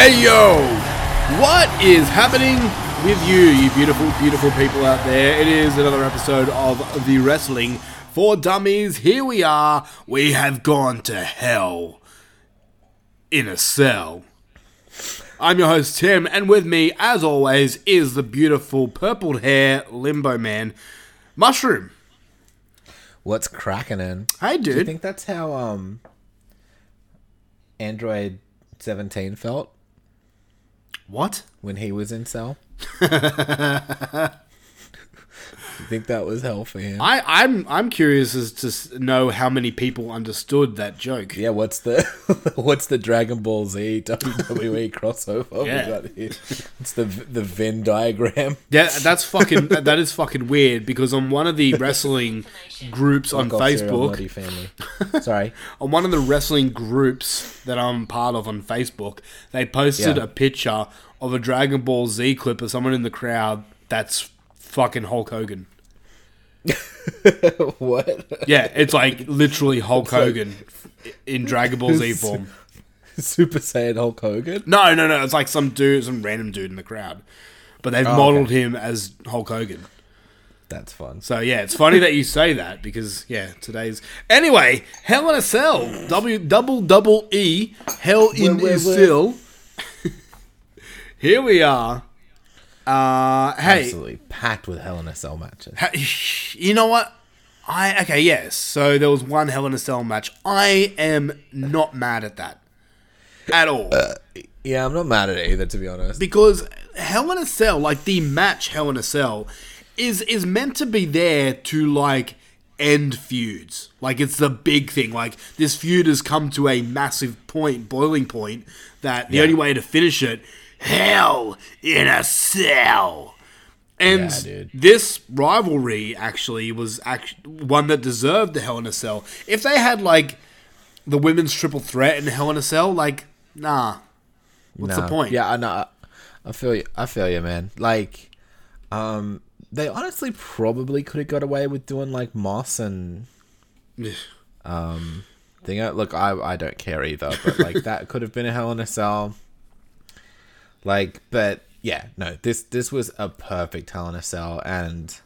Hey yo! What is happening with you, you beautiful, beautiful people out there? It is another episode of the Wrestling for Dummies. Here we are. We have gone to hell in a cell. I'm your host Tim, and with me, as always, is the beautiful purple hair limbo man, Mushroom. What's cracking in? Hey, Do you think that's how um Android 17 felt What? when he was in cell? you think that was hell for him? I, I'm I'm curious as to know how many people understood that joke. yeah, what's the what's the Dragon Ball Z WWE crossover Yeah. It's the the Venn diagram. Yeah, that's fucking. that that is fucking weird because on one of the wrestling groups on Fuck off, Facebook, Family. Sorry. on one of the wrestling groups that I'm part of on Facebook, they posted Yeah. a picture of a Dragon Ball Z clip of someone in the crowd that's fucking Hulk Hogan. what? Yeah, it's like literally Hulk Hogan in Dragon Ball Z form. Super Saiyan Hulk Hogan? No, no, no. It's like some dude, some random dude in the crowd, but they've Oh, modeled okay. him as Hulk Hogan. That's fun. So yeah, it's funny that you say that because yeah, today's anyway. Hell in a Cell, W double double E, Hell in Where, where, a? Cell. Here we are. Uh, hey, Absolutely packed with Hell in a Cell matches. ha- you know what? I okay, yes. So there was one Hell in a Cell match. I am not mad at that at all. Yeah, I'm not mad at it either, to be honest. because Hell in a Cell, like the match Hell in a Cell, is is meant to be there to like end feuds. Like it's the big thing. Like this feud has come to a massive point, boiling point, that the Yeah. only way to finish it, Hell in a Cell. And Yeah, this rivalry actually was act- one that deserved the Hell in a Cell. If they had like the women's triple threat in Hell in a Cell, like nah, what's the point? Yeah, I know. I- I feel you. I feel you, man. Like, um, they honestly probably could have got away with doing like Moss and um, thing. Look, I I don't care either, but like that could have been a Hell in a Cell. Like, but yeah, no. This this was a perfect Hell in a Cell, and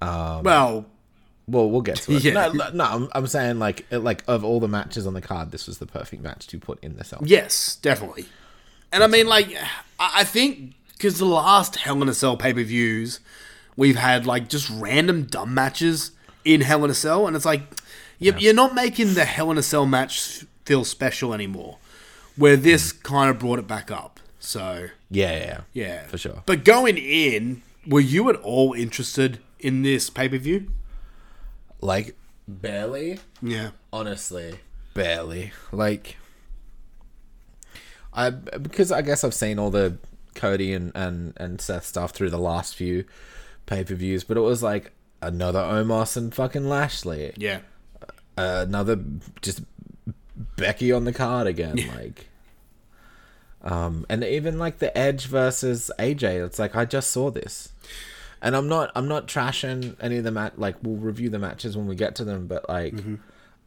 um, well, well, we'll get to it. Yeah. No, no, I'm, I'm saying like like of all the matches on the card, this was the perfect match to put in the cell. Yes, definitely. And I mean, like, I think because the last Hell in a Cell pay per views, we've had like just random dumb matches in Hell in a Cell, and it's like you you're not making the Hell in a Cell match feel special anymore. Where this kind of brought it back up. So Yeah, yeah, yeah, yeah, for sure. But going in, were you at all interested in this pay per view? Like barely. Yeah. honestly barely like i because i guess i've seen all the cody and and, and seth stuff through the last few pay-per-views but it was like another omos and fucking lashley Yeah. Uh, another just becky on the card again like um and even like the edge versus aj it's like i just saw this. And i'm not i'm not trashing any of the mat like we'll review the matches when we get to them but like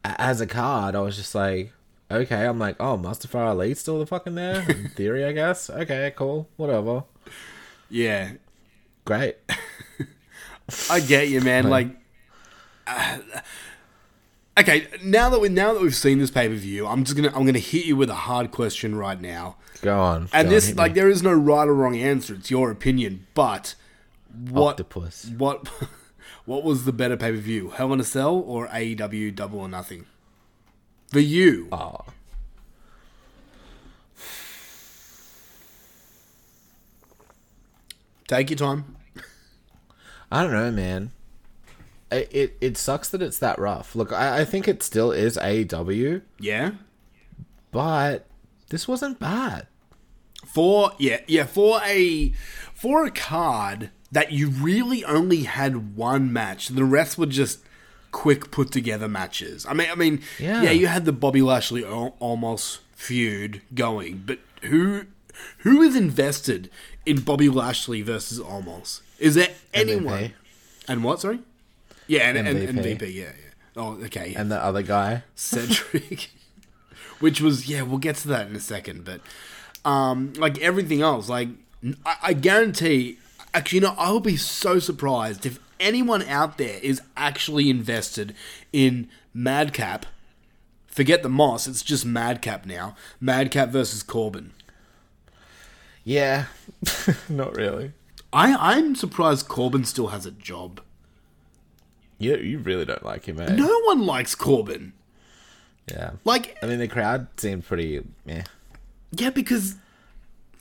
a- as a card i was just like okay i'm like oh mustafa ali's still the fucking there? In theory i guess? Okay cool whatever. Yeah. great. I get you, man. Like, uh, okay, now that we now that we've seen this pay per view, I'm just gonna I'm gonna hit you with a hard question right now. go on And go this, on, like, me. there is no right or wrong answer. It's your opinion. But what octopus what what was the better pay per view, Hell in a Cell or AEW Double or Nothing? For you, oh take your time. I don't know, man. It, it it sucks that it's that rough. Look, I, I think it still is AEW, Yeah. but this wasn't bad. For yeah, yeah, for a for a card that you really only had one match, the rest were just quick put together matches. I mean, I mean, yeah, Yeah. you had the Bobby Lashley al- Omos feud going, but who who is invested in Bobby Lashley versus Omos? Is there anyone? MVP. And what? Sorry. Yeah, and, and, and MVP. Yeah, yeah. Oh, okay. And the other guy, Cedric, which was yeah, we'll get to that in a second, but um, like everything else, like I, I guarantee. Actually, you know, I will be so surprised if anyone out there is actually invested in Madcap. Forget the Moss; it's just Madcap now. Madcap versus Corbin. Yeah, not really. I I'm surprised Corbin still has a job. You you really don't like him, eh? No one likes Corbin. Yeah. Like, I mean, the crowd seemed pretty. Yeah. yeah, because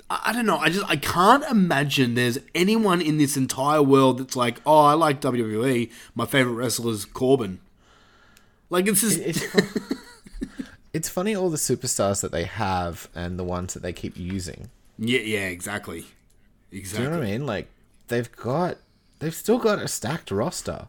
I, I don't know. I just I can't imagine there's anyone in this entire world that's like, oh, I like WWE. My favorite wrestler is Corbin. Like it's just It's it's funny all the superstars that they have and the ones that they keep using. yeah, yeah, exactly, Do exactly. you know what I mean? Like they've got they've still got a stacked roster.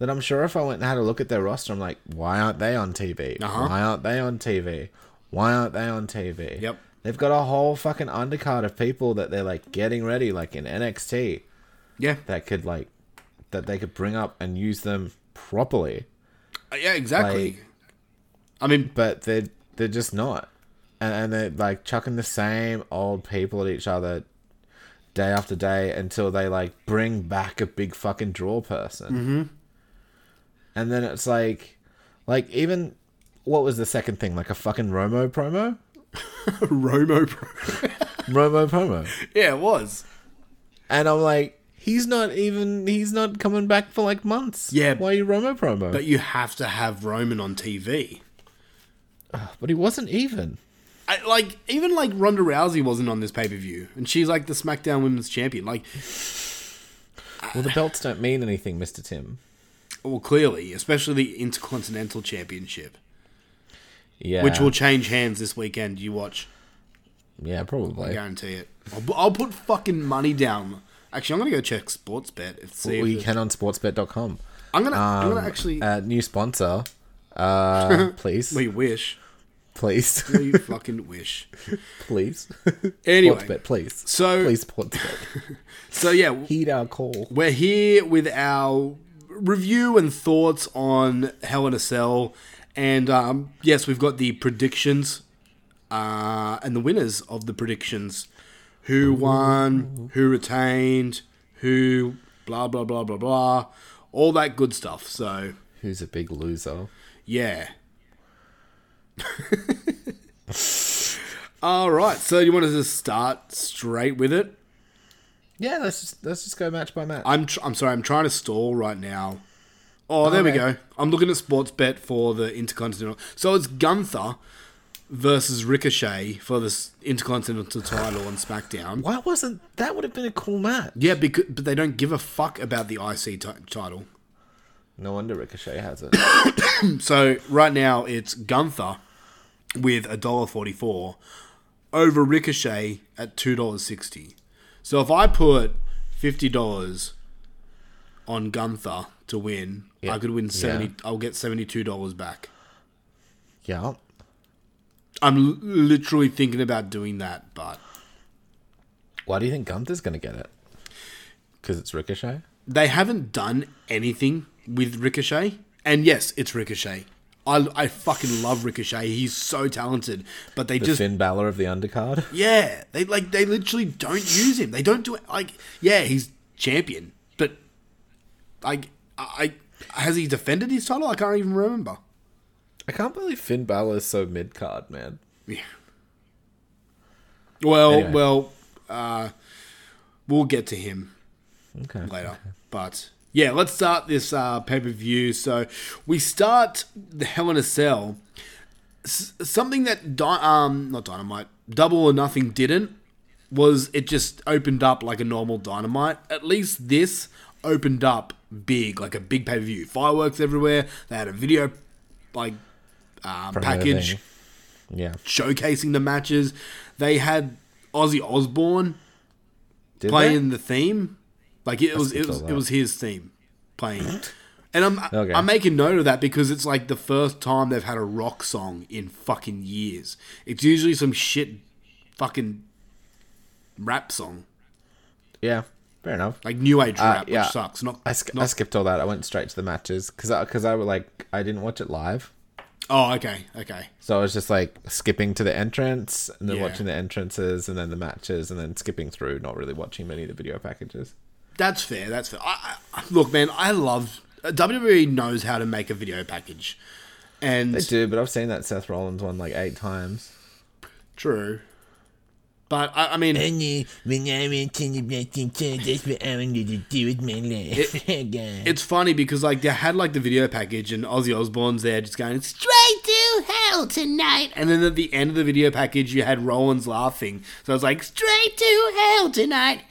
That I'm sure if I went and had a look at their roster, I'm like, why aren't they on TV? Uh-huh. Why aren't they on TV? Why aren't they on TV? Yep. They've got a whole fucking undercard of people that they're like getting ready, like in NXT, Yeah, that could like that they could bring up and use them properly. Uh, yeah, exactly. Like- I mean, but they're they're just not, and, and they're like chucking the same old people at each other day after day until they like bring back a big fucking draw person, mm-hmm. And then it's like, like even what was the second thing? Like a fucking Romo promo, Romo. Pro- Romo promo, yeah, it was. and I'm like. He's not even. He's not coming back for like months. Yeah. Why are you Romo promo? But you have to have Roman on TV. but he wasn't even. I, like even like Ronda Rousey wasn't on this pay per view, and she's like the SmackDown Women's Champion. Like, Well, the belts don't mean anything, Mister Tim. Well, clearly, especially the Intercontinental Championship, Yeah. which will change hands this weekend. You watch, Yeah, probably. I guarantee it. I'll, I'll put fucking money down. Actually, I'm gonna go check Sportsbet and see. Well, if you can on sportsbet.com. I'm gonna. I'm Um, gonna actually. Uh, new sponsor. Uh, please. we wish. please. We fucking wish. please. Anyway, Sportsbet, please. so Please, Sportsbet. so yeah, Heed our call. We're here with our review and thoughts on Hell in a Cell. And um, yes, we've got the predictions uh, and the winners of the predictions. Who won, who retained, who blah, blah, blah, blah, blah. All that good stuff. So, Who's a big loser? yeah. All right. So, you want to just start straight with it? Yeah, let's just, let's just go match by match. I'm tr- I'm sorry, I'm trying to stall right now. Oh, there we go. I'm looking at sports bet for the Intercontinental. So it's Gunther versus Ricochet for this Intercontinental title on SmackDown. Why wasn't that? Would have been a cool match. Yeah, because but they don't give a fuck about the IC ti- title. No wonder Ricochet has it. So right now it's Gunther with a dollar forty four over Ricochet at two dollars sixty. So if I put fifty dollars on Gunther to win, Yeah. I could win seventy. Yeah. I'll get seventy two dollars back. yeah. I'm l- literally thinking about doing that, but Why do you think Gunther's gonna get it? Because it's Ricochet. they haven't done anything with Ricochet. And yes, it's Ricochet. I, I fucking love Ricochet. He's so talented, but they The just Finn Balor of the undercard. Yeah, they like they literally don't use him. They don't do it like yeah, he's champion, but like I, I has he defended his title? I can't even remember. I can't believe Finn Balor is so mid card, man. Yeah. Well, Anyway. well, uh, we'll get to him Okay. later. But yeah, let's start this uh, pay per view. So we start the Hell in a Cell. S- something that Di- um not Dynamite, Double or Nothing didn't was it just opened up like a normal Dynamite. At least this opened up big, like a big pay per view. Fireworks everywhere. They had a video like um, package. Yeah. showcasing the matches. They had Ozzy Osbourne Did playing they? the theme. Like it was, it was, it was his theme playing. And I'm Okay. I'm making note of that because it's like the first time they've had a rock song in fucking years. It's usually some shit fucking rap song, Yeah. Fair enough. like new age Uh, rap, yeah. which sucks. Not, I, sk- I skipped all that. I went straight to the matches because because I, was like I didn't watch it live. Oh, okay, okay. So I was just like skipping to the entrance and then Yeah. watching the entrances and then the matches and then skipping through, not really watching many of the video packages. That's fair. That's fair. I, I, look, man, I love WWE knows how to make a video package, and They do, but I've seen that Seth Rollins one like eight times. true. But I, I mean, Honey, when I went to the bathroom, that's what I wanted to do with my life. God. it's funny because like they had like the video package and Ozzy Osbourne's there just going straight to hell tonight, and then at the end of the video package you had Rollins laughing, so it's like straight to hell tonight.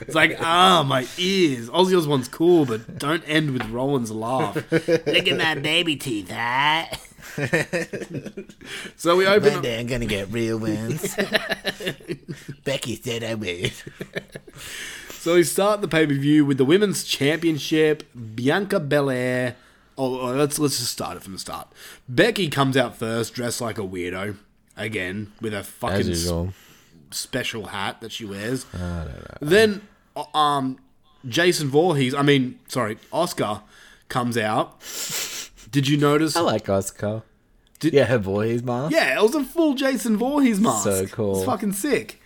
it's like ah my ears. Ozzy Osbourne's cool, but don't end with Rollins' laugh. Look at my baby teeth, huh? So we open. One up- day I'm gonna get real ones. Becky said I would. So we start the pay per view with the women's championship. Bianca Belair. Oh, oh, let's let's just start it from the start. Becky comes out first, dressed like a weirdo again, with a As fucking s- usual. special hat that she wears. Then, uh, um, Jason Voorhees. I mean, sorry, Asuka comes out. Did you notice? I like Asuka. Did- yeah, her boy's mask. Yeah, it was a full Jason Voorhees mask. So cool. It's fucking sick.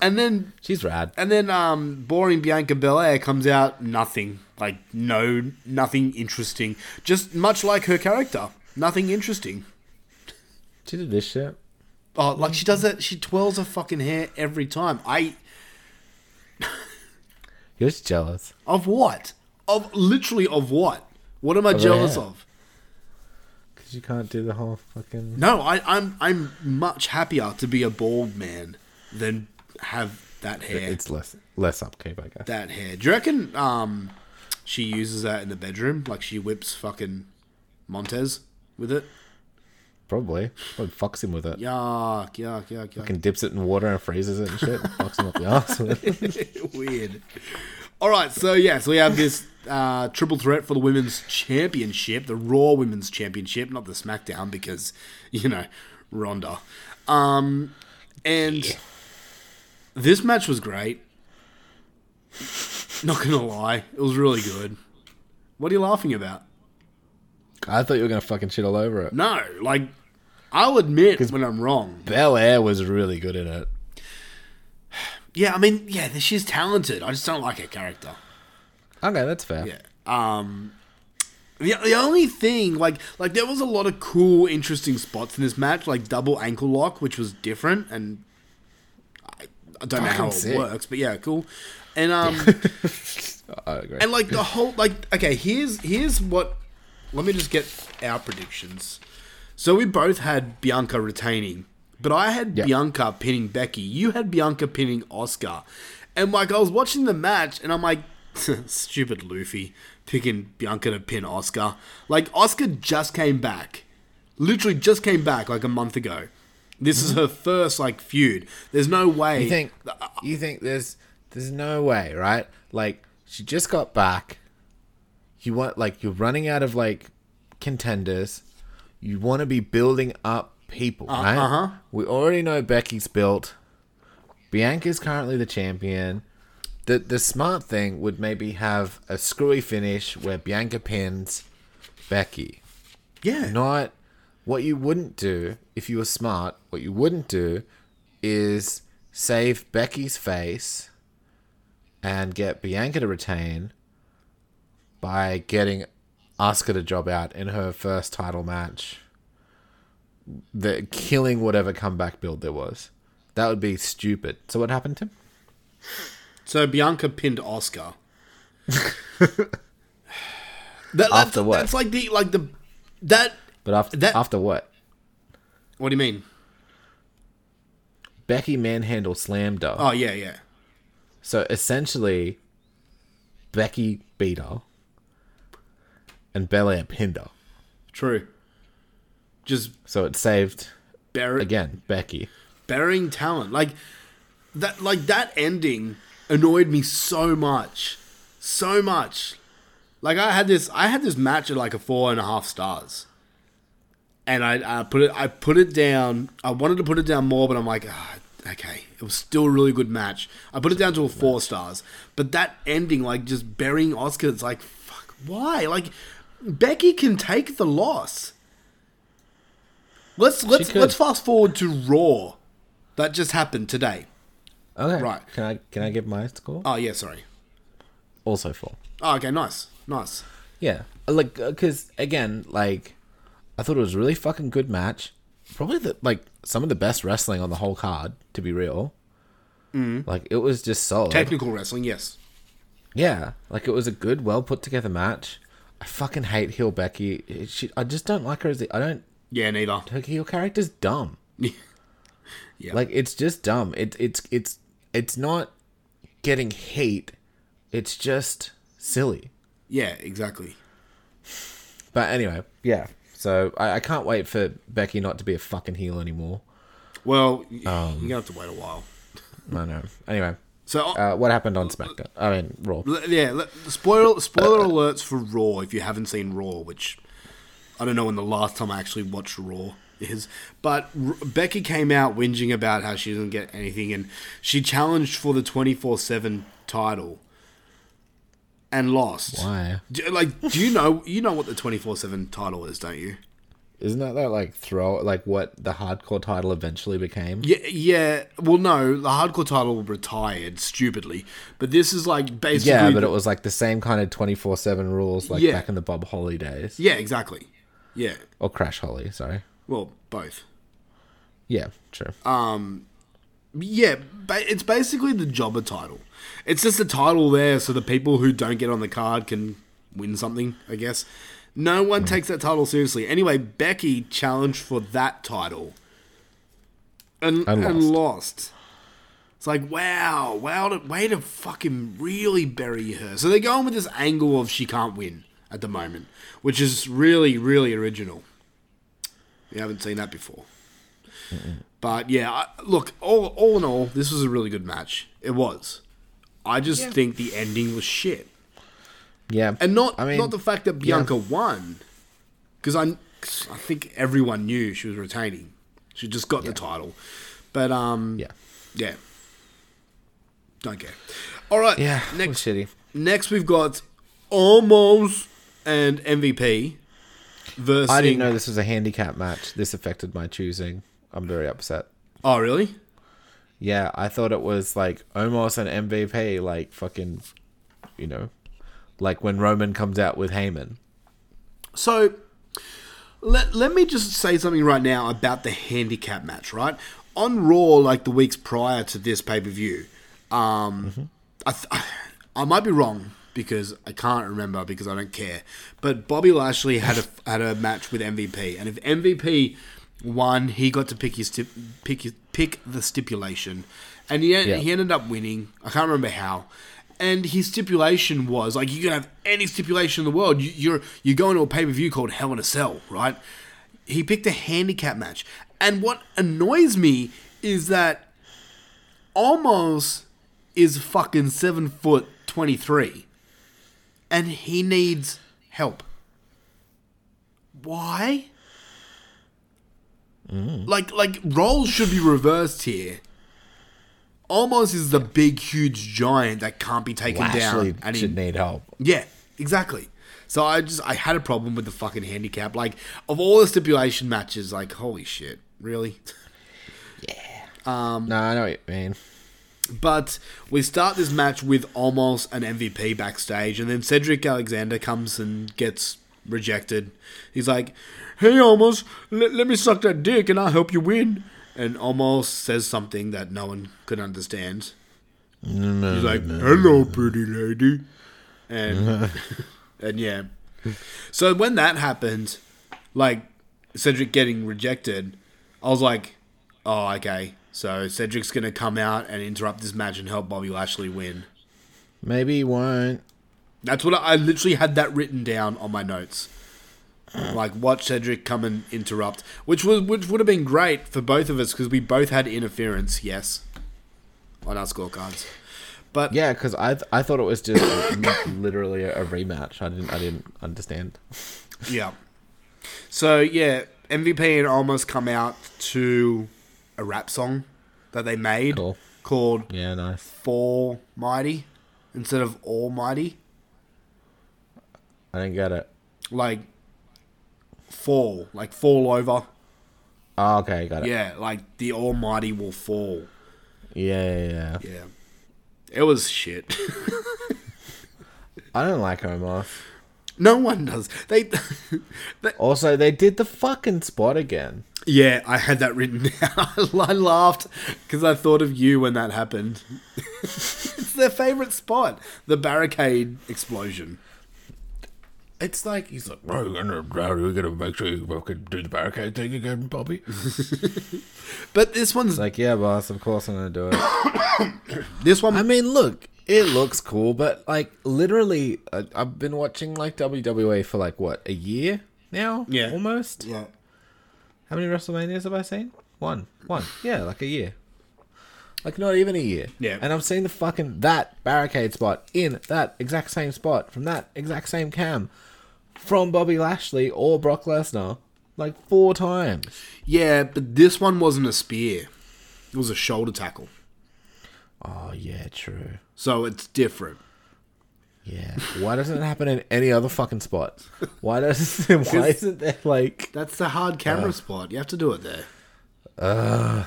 And then She's rad. And then um, boring Bianca Belair comes out nothing, like no, nothing interesting. Just much like her character, nothing interesting. She did this shit. Oh, like she does that. She twirls her fucking hair every time. I You're just jealous. of what? Of literally of what? What am I Of jealous of? Because you can't do the whole fucking. No, I, I'm I'm much happier to be a bald man than have that hair. It's less less upkeep, I guess. that hair. Do you reckon um, she uses that in the bedroom? Like she whips fucking Montez with it? Probably. Probably fucks him with it. Yuck, yuck, yuck, yuck. Fucking dips it in water and freezes it and shit. fucks him up the ass with it. Weird. All right, so yeah, so we have this uh, triple threat for the women's championship, the Raw Women's Championship, not the SmackDown, because you know Ronda. Um, and this match was great. Not gonna lie, it was really good. What are you laughing about? I thought you were gonna fucking shit all over it. No, like I'll admit when I'm wrong. Belair was really good in it. Yeah, I mean, yeah, she's talented. I just don't like her character. Okay, that's fair. Yeah. Um, the, the only thing, like, like there was a lot of cool, interesting spots in this match, like double ankle lock, which was different, and I, I don't know how Fucking it works, but yeah, cool. And um, I agree. and like the whole, like, okay, here's here's what. Let me just get our predictions. So we both had Bianca retaining, but I had Yeah. Bianca pinning Becky. You had Bianca pinning Asuka, and like I was watching the match, and I'm like, stupid Luffy picking Bianca to pin Asuka. Like Asuka just came back, literally just came back like a month ago. This is her first like feud. There's no way. Mm-hmm. You think you think there's there's no way, right? Like she just got back. You want like you're running out of like contenders. You want to be building up people, right? uh-huh. We already know Becky's built. Bianca's currently the champion. The the smart thing would maybe have a screwy finish where Bianca pins Becky. Yeah. Not what you wouldn't do if you were smart. What you wouldn't do is save Becky's face and get Bianca to retain by getting Asuka to job out in her first title match. The killing whatever comeback build there was. That would be stupid. So what happened, Tim? So Bianca pinned Asuka. that, that's, After what? That's like the like the that. But after That- after what? What do you mean? Becky manhandle slammed her. Oh yeah, yeah. So essentially, Becky beat her, and Belair pinned her. True. Just So it saved bury, again Becky. burying talent like that. Like that ending annoyed me so much, so much. Like I had this, I had this match at like a four and a half stars, and I, I put it, I put it down. I wanted to put it down more, but I'm like, ah, okay, it was still a really good match. I put it down to a four stars, but that ending, like just burying Asuka, it's like, fuck, why? Like, Becky can take the loss. Let's let's let's fast forward to Raw. That just happened today. Okay. Right. Can I can I give my score? Oh yeah, sorry. Also four. Oh, okay, nice, nice. Yeah, like uh, because again, like I thought it was a really fucking good match. Probably the like some of the best wrestling on the whole card. To be real, mm. like it was just solid. Technical wrestling, yes. yeah, like it was a good, well put together match. I fucking hate heel Becky. She, I just don't like her as the, I don't. Yeah, neither. Her heel character's dumb. Yeah. Like it's just dumb. It, it's it's it's not getting hate. It's just silly. Yeah, exactly. But anyway, yeah. So I, I can't wait for Becky not to be a fucking heel anymore. Well, Um, you're gonna have to wait a while. I know. Anyway, So, uh, what happened on SmackDown? I mean, Raw. yeah, spoiler spoiler alerts for Raw if you haven't seen Raw, which I don't know when the last time I actually watched Raw is. But R- Becky came out whinging about how she doesn't get anything, and she challenged for the twenty four seven title and lost. Why? Do, like, do you know you know what the twenty four seven title is, don't you? Isn't that that like throw like what the hardcore title eventually became? Yeah, yeah. Well, no, the hardcore title retired stupidly, but this is like basically. Yeah, but the- it was like the same kind of twenty four seven rules like Yeah. back in the Bob Holly days. Yeah, exactly. Yeah. Or Crash Holly, sorry. Well, both. Yeah, true. Um, Yeah, ba- it's basically the jobber title. It's just a title there so the people who don't get on the card can win something, I guess. No one takes that title seriously. Anyway, Becky challenged for that title and, And and lost. lost. It's like, wow, wow, to, way to fucking really bury her. So they're going with this angle of she can't win at the moment, which is really, really original. You haven't seen that before. But yeah, I, look, all, all in all, this was a really good match. It was. I just think the ending was shit, yeah. and not I mean not the fact that Bianca won, because I I think everyone knew she was retaining. She just got the title, but um Yeah. yeah, don't care. All right, Yeah. Next shitty. next we've got Omos and MVP versus. I didn't know this was a handicap match. This affected my choosing. I'm very upset. Oh really? Yeah, I thought it was like Omos an MVP, like fucking, you know, like when Roman comes out with Heyman. So let, let me just say something right now about the handicap match, right? On Raw, like the weeks prior to this pay per view, um, I, th- I might be wrong because I can't remember because I don't care. But Bobby Lashley had a had a match with MVP, and if MVP won, he got to pick his stip- pick his, pick the stipulation, and he Yeah. he ended up winning. I can't remember how. And his stipulation was like you can have any stipulation in the world. You, you're you're going to a pay per view called Hell in a Cell, right? He picked a handicap match, and what annoys me is that Omos is fucking seven foot twenty three, and he needs help. Why? Mm. Like like roles should be reversed here. Omos is the big huge giant that can't be taken Lashley down. And he, should need help. yeah, exactly. So I just I had a problem with the fucking handicap. Like of all the stipulation matches, like holy shit, really. Yeah. Um. No, I know what you mean. But we start this match with Omos an MVP backstage, and then Cedric Alexander comes and gets rejected. He's like, "Hey, Omos, let, let me suck that dick, and I'll help you win." And Omos says something that no one could understand. He's like, "Hello, pretty lady," and and yeah. So when that happened, like Cedric getting rejected, I was like, "Oh, okay." So Cedric's gonna come out and interrupt this match and help Bobby Lashley win. Maybe he won't. That's what I, I literally had that written down on my notes. Like watch Cedric come and interrupt, which was which would have been great for both of us because we both had interference. Yes, on our scorecards. But Yeah, because I th- I thought it was just literally a, rematch. I didn't I didn't understand. Yeah. So yeah, MVP and Omos come out to a rap song that they made Cool. called Yeah, nice. For Mighty instead of Almighty. I didn't get it. like fall, like fall over. Oh, okay, got it. Yeah, like the Almighty will fall. Yeah, yeah, yeah. Yeah, it was shit. I don't like Omos. no one does. They, they Also, they did the fucking spot again. yeah, I had that written down. I laughed because I thought of you when that happened. it's their favorite spot, the barricade explosion. It's like he's like, bro, we're gonna, we're gonna make sure you can do the barricade thing again, Bobby. But this one's like, yeah, boss, of course I'm gonna do it. this one. I mean, look, it looks cool, but like, literally, I, I've been watching like WWE for like what a year now, Yeah. almost. yeah, How many WrestleManias have I seen? One, one, yeah, like a year. Like not even a year. Yeah. And I've seen the fucking that barricade spot in that exact same spot from that exact same cam from Bobby Lashley or Brock Lesnar like four times. yeah, but this one wasn't a spear. It was a shoulder tackle, Oh yeah, true. so it's different. Yeah. Why doesn't it happen in any other fucking spot? Why does why isn't there like That's the hard camera uh, spot. You have to do it there. Uh,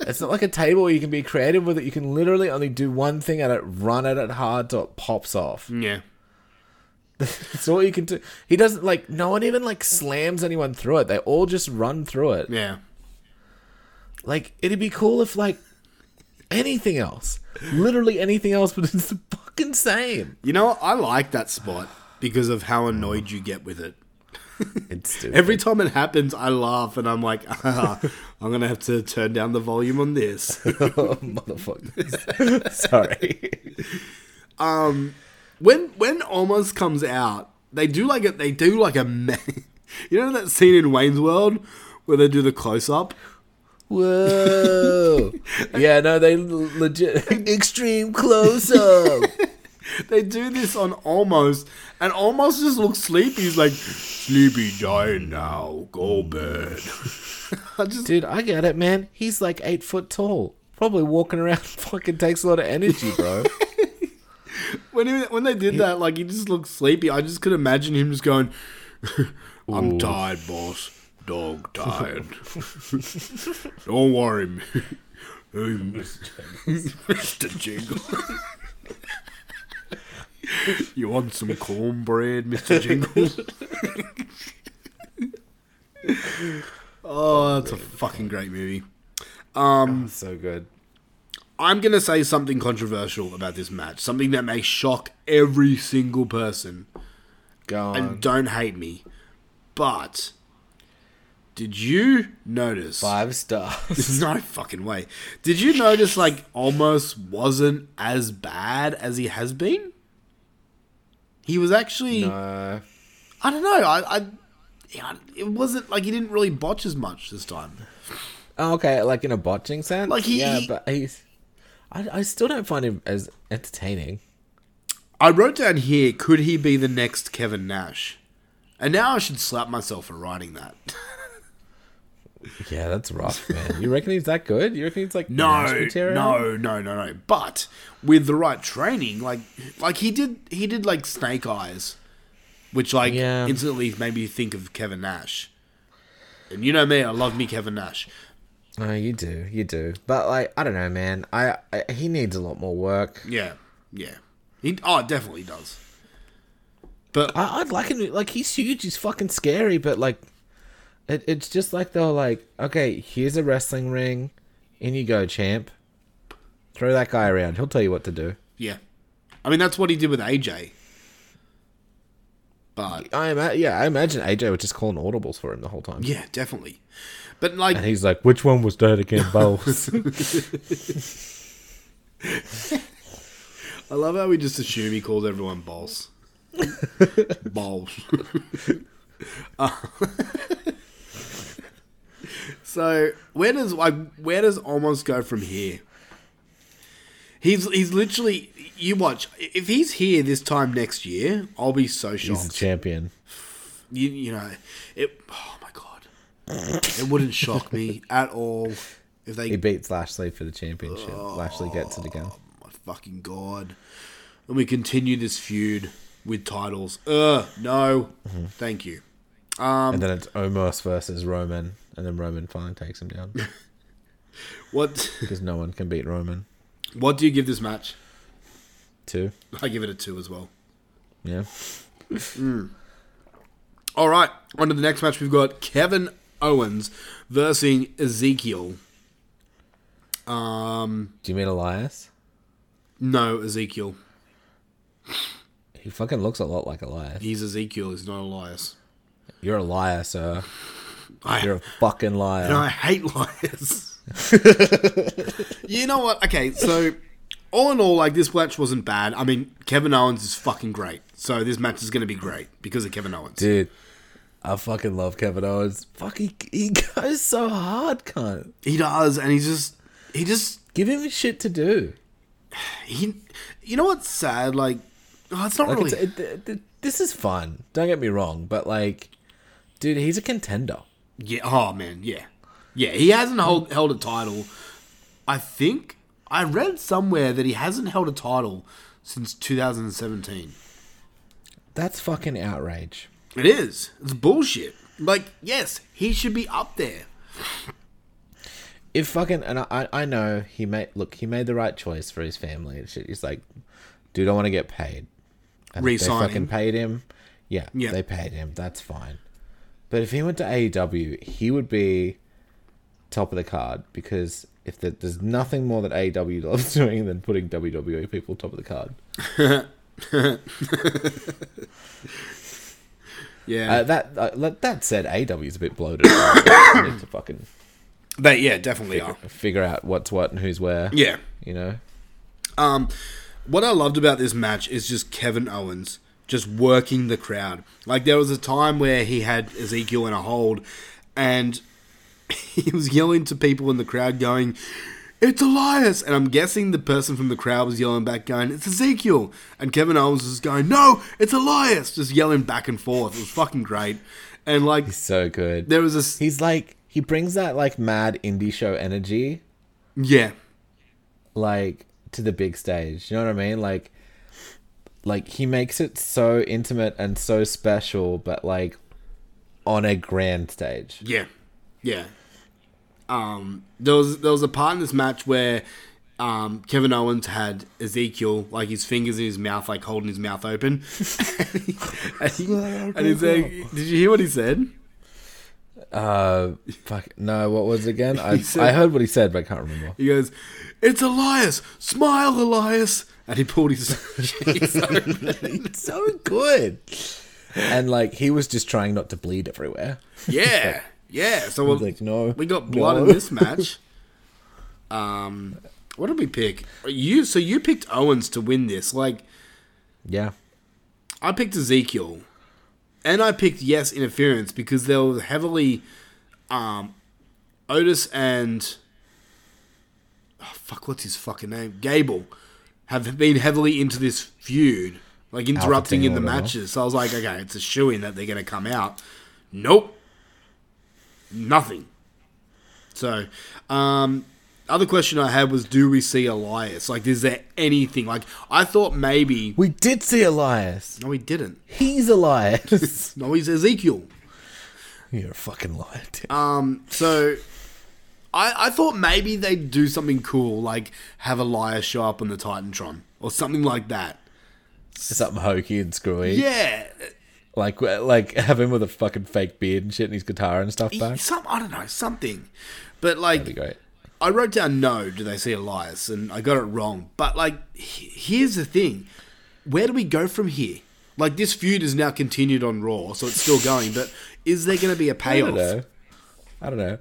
it's not like a table where you can be creative with it. You can literally only do one thing at it, run at it hard till it pops off. Yeah. That's all you can do. He doesn't like no one even like slams anyone through it. They all just run through it. Yeah. Like it'd be cool if like anything else, literally anything else, but it's the fucking same. You know. I like that spot because of how annoyed you get with it. It's stupid. Every time it happens, I laugh and I'm like, ah, I'm gonna have to turn down the volume on this. motherfuckers. Sorry. When when Omos comes out, they do like a they do like a you know that scene in Wayne's World where they do the close up. Whoa. yeah, no, they legit extreme close up. They do this on Omos, and Omos just looks sleepy. He's like, "Sleepy giant now, go bed." I just Dude, I get it, man. He's like eight foot tall. Probably walking around fucking takes a lot of energy, bro. when he, when they did that, like he just looked sleepy. I just could imagine him just going, "I'm tired, boss. Dog tired. Don't worry, me. Mr. Jingle." You want some cornbread, Mr. Jingle? oh, that's a fucking great movie. Um, so good. I'm going to say something controversial about this match. Something that may shock every single person. Go on. And don't hate me. But did you notice? Five stars. There's no fucking way. Did you notice, like, Omos wasn't as bad as he has been? He was actually. No. I don't know. I. I yeah, it wasn't like he didn't really botch as much this time. Oh, okay, like in a botching sense. Like, he- yeah, he- but he's. I, I still don't find him as entertaining. I wrote down here, could he be the next Kevin Nash? And now I should slap myself for writing that. Yeah, that's rough, man. You reckon he's that good? You reckon he's like No, no, no, no, no. But with the right training, like, like he did, he did like Snake Eyes, which like Yeah. instantly made me think of Kevin Nash. And you know me, I love me Kevin Nash. No, you do, you do. But like, I don't know, man. I, I he needs a lot more work. Yeah, yeah. He, oh, definitely does. But I, I'd like him. Like, he's huge. He's fucking scary. But like, it, it's just like they're like, okay, here's a wrestling ring. In you go, champ. Throw that guy around. He'll tell you what to do. yeah, I mean that's what he did with AJ. But I ima- yeah, I imagine AJ would just calling audibles for him the whole time. yeah, definitely. But like, And he's like, which one was that again, Bowles? I love how we just assume he calls everyone boss. Balls. Uh, so where does like where does Omos go from here? He's he's literally you watch if he's here this time next year, I'll be so shocked. he's a champion. you, you know it. Oh it wouldn't shock me at all if they He beats Lashley for the championship. Lashley gets it again. Oh my fucking god. And we continue this feud. with titles. Ugh, no, Mm-hmm. thank you. Um, and then it's Omos versus Roman, and then Roman finally takes him down What because no one can beat Roman. what do you give this match? Two, I give it a two as well. yeah. All right, on to the next match. We've got Kevin Owens versus Ezekiel. Um, Do you mean Elias? no, Ezekiel. He fucking looks a lot like Elias. He's Ezekiel. He's not Elias. You're a liar, sir. I, You're a fucking liar. and I hate liars. you know what? Okay, so all in all, like this match wasn't bad. I mean, Kevin Owens is fucking great. So this match is going to be great because of Kevin Owens. Dude, I fucking love Kevin Owens. Fuck, he, he goes so hard, cunt. He does, and he just, he just, Give him shit to do. he. You know what's sad? Like, oh, it's not Like, really. it's, it, it, this is fun. Don't get me wrong, but like, dude, he's a contender. Yeah. Oh man. Yeah. Yeah. He hasn't hold, held a title. I think I read somewhere that he hasn't held a title since 2017. That's fucking outrage. It is. It's bullshit. Like, yes, he should be up there. If fucking and I I know he made look he made the right choice for his family and shit. He's like, dude, I want to get paid. And they fucking him. paid him. Yeah, Yeah. they paid him. That's fine. But if he went to AEW, he would be top of the card because if the, there's nothing more that AEW loves doing than putting WWE people top of the card. Yeah. Uh, that uh, that said, AW is a bit bloated. They need to fucking they yeah, definitely are. figure out what's what and who's where. Yeah. you know. Um, what I loved about this match is just Kevin Owens just working the crowd. Like there was a time where he had Ezekiel in a hold, and he was yelling to people in the crowd, going, "It's Elias!" And I'm guessing the person from the crowd was yelling back, going, "It's Ezekiel!" And Kevin Owens was going, "No, it's Elias!" Just yelling back and forth. It was fucking great. And like he's So good. there was a s- He's like he brings that like mad indie show energy yeah, like to the big stage. You know what I mean? Like like he makes it so intimate and so special but like on a grand stage. Yeah, yeah. Um, there was there was a part in this match where um, Kevin Owens had Ezekiel like his fingers in his mouth, like holding his mouth open, and, he, and he's like, "Did you hear what he said?" Uh fuck no, what was it again? I said- I heard what he said but I can't remember. He goes, "It's Elias! Smile, Elias!" And he pulled his cheeks. It's so good. And like he was just trying not to bleed everywhere. Yeah, yeah. So we're, like, no, we got blood no. in this match. Um, what did we pick? You so you picked Owens to win this, like. Yeah. I picked Ezekiel, and I picked yes interference because they were heavily, um, Otis and oh, fuck, what's his fucking name? Gable have been heavily into this feud, like interrupting in the matches. So I was like, okay, it's a shoe in that they're gonna come out. Nope, nothing. So, um, other question I had was, do we see Elias? Like, is there anything? Like, I thought maybe. We did see Elias. No, we didn't. He's Elias. No, he's Ezekiel. You're a fucking liar. dude. Um, so I, I thought maybe they'd do something cool, like have Elias show up on the Titantron or something like that. Something hokey and screwy. Yeah, Like like have him with a fucking fake beard and shit and his guitar and stuff back. some I don't know something. But like. I wrote down no. Do they see Elias? And I got it wrong. But like, here's the thing: where do we go from here? Like this feud is now continued on Raw, so it's still going. But is there going to be a payoff? don't know. I don't know.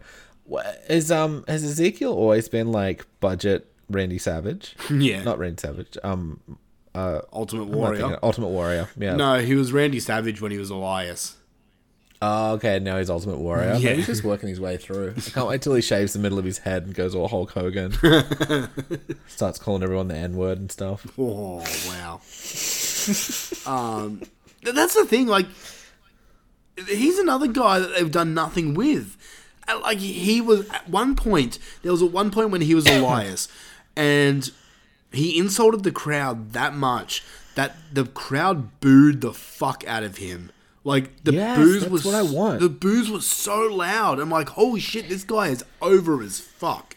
Is um has Ezekiel always been like budget Randy Savage? Yeah, Not Randy Savage. Um Ultimate Warrior. Ultimate Warrior. Yeah. No, he was Randy Savage when he was Elias. Oh, okay. Now he's Ultimate Warrior. Yeah. Yeah. He's just working his way through. I can't wait till he shaves the middle of his head and goes all Hulk Hogan. Starts calling everyone the N word and stuff. Oh wow. um, that's the thing. Like, he's another guy that they've done nothing with. Uh, Like he was at one point. There was at one point when he was Elias, and he insulted the crowd that much that the crowd booed the fuck out of him. Like the Yes, booze was what I want. The booze was so loud. I'm like, holy shit, this guy is over as fuck.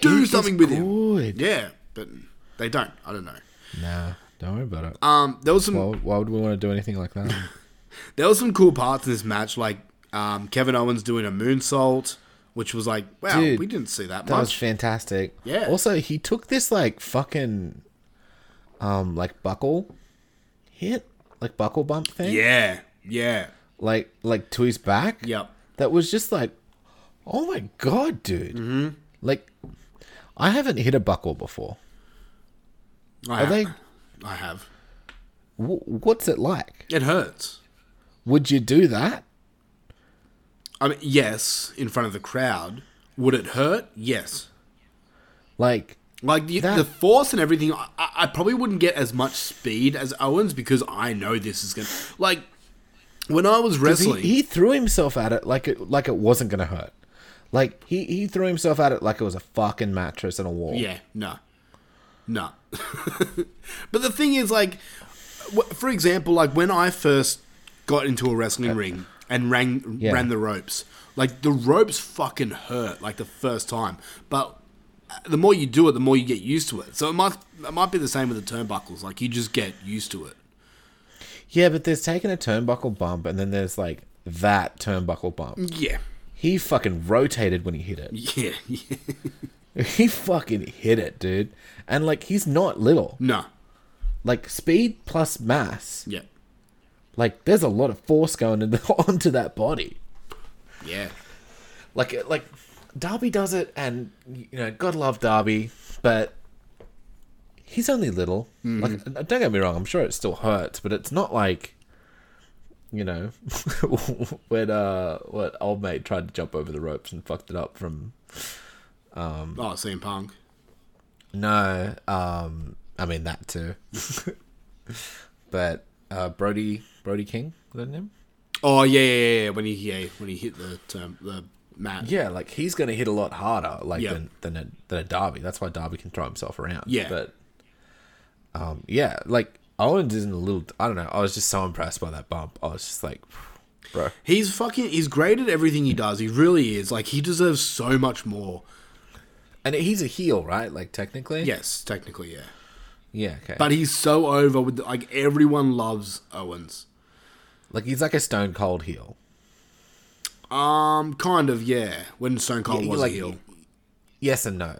Do He something with him. Yeah, but they don't. I don't know. Nah, don't worry about it. Um, there was some why, why would we want to do anything like that? there was some cool parts in this match, like um, Kevin Owens doing a moonsault, which was like, wow, Dude, we didn't see that, much. That was fantastic. Yeah. Also, he took this like fucking, um, like buckle hit, like buckle bump thing. yeah, yeah, Like, like to his back. yep. That was just like, oh my god, dude. Mm-hmm. Like, I haven't hit a buckle before. I Are have. they? I have. W- what's it like? It hurts. Would you do that? I mean, yes, in front of the crowd. Would it hurt? Yes. Like, Like the, That- the force and everything, I, I probably wouldn't get as much speed as Owens because I know this is gonna like when I was wrestling. he, he threw himself at it like it like it wasn't gonna hurt. Like he, he threw himself at it like it was a fucking mattress and a wall. Yeah, no. No. but the thing is, like, for example, like when I first got into a wrestling ring and ran, Yeah. ran the ropes, like, the ropes fucking hurt, like, the first time. But uh, the more you do it, the more you get used to it. So it might, it might be the same with the turnbuckles. Like, you just get used to it. Yeah, but there's taking a turnbuckle bump and then there's like that turnbuckle bump. Yeah. He fucking rotated when he hit it. Yeah. yeah. He fucking hit it, dude. And like he's not little. No. Like speed plus mass. Yeah. Like there's a lot of force going into, onto that body. Yeah. Like like Darby does it and you know, God love Darby, but he's only little. Like don't get me wrong, I'm sure it still hurts, but it's not like you know when uh what old mate tried to jump over the ropes and fucked it up from um, Oh, CM Punk. No, um, I mean that too. but uh, Brody Brody King, was that name? Oh, yeah, yeah, yeah. When he, yeah, when he hit the term, the mat. Yeah, like he's gonna hit a lot harder, like Yeah. than than a, than a Darby. That's why Darby can throw himself around. Yeah. but um, yeah, like Owens isn't a little. I don't know. I was just so impressed by that bump. I was just like, bro. He's fucking. He's great at everything he does. He really is. Like he deserves so much more. And he's a heel, right? Like technically. Yes, technically, yeah. Yeah. Okay. But he's so over with. Like everyone loves Owens. Like he's like a stone cold heel. Um, kind of, yeah. When Stone Cold Yeah, was like- a heel. Yes and no.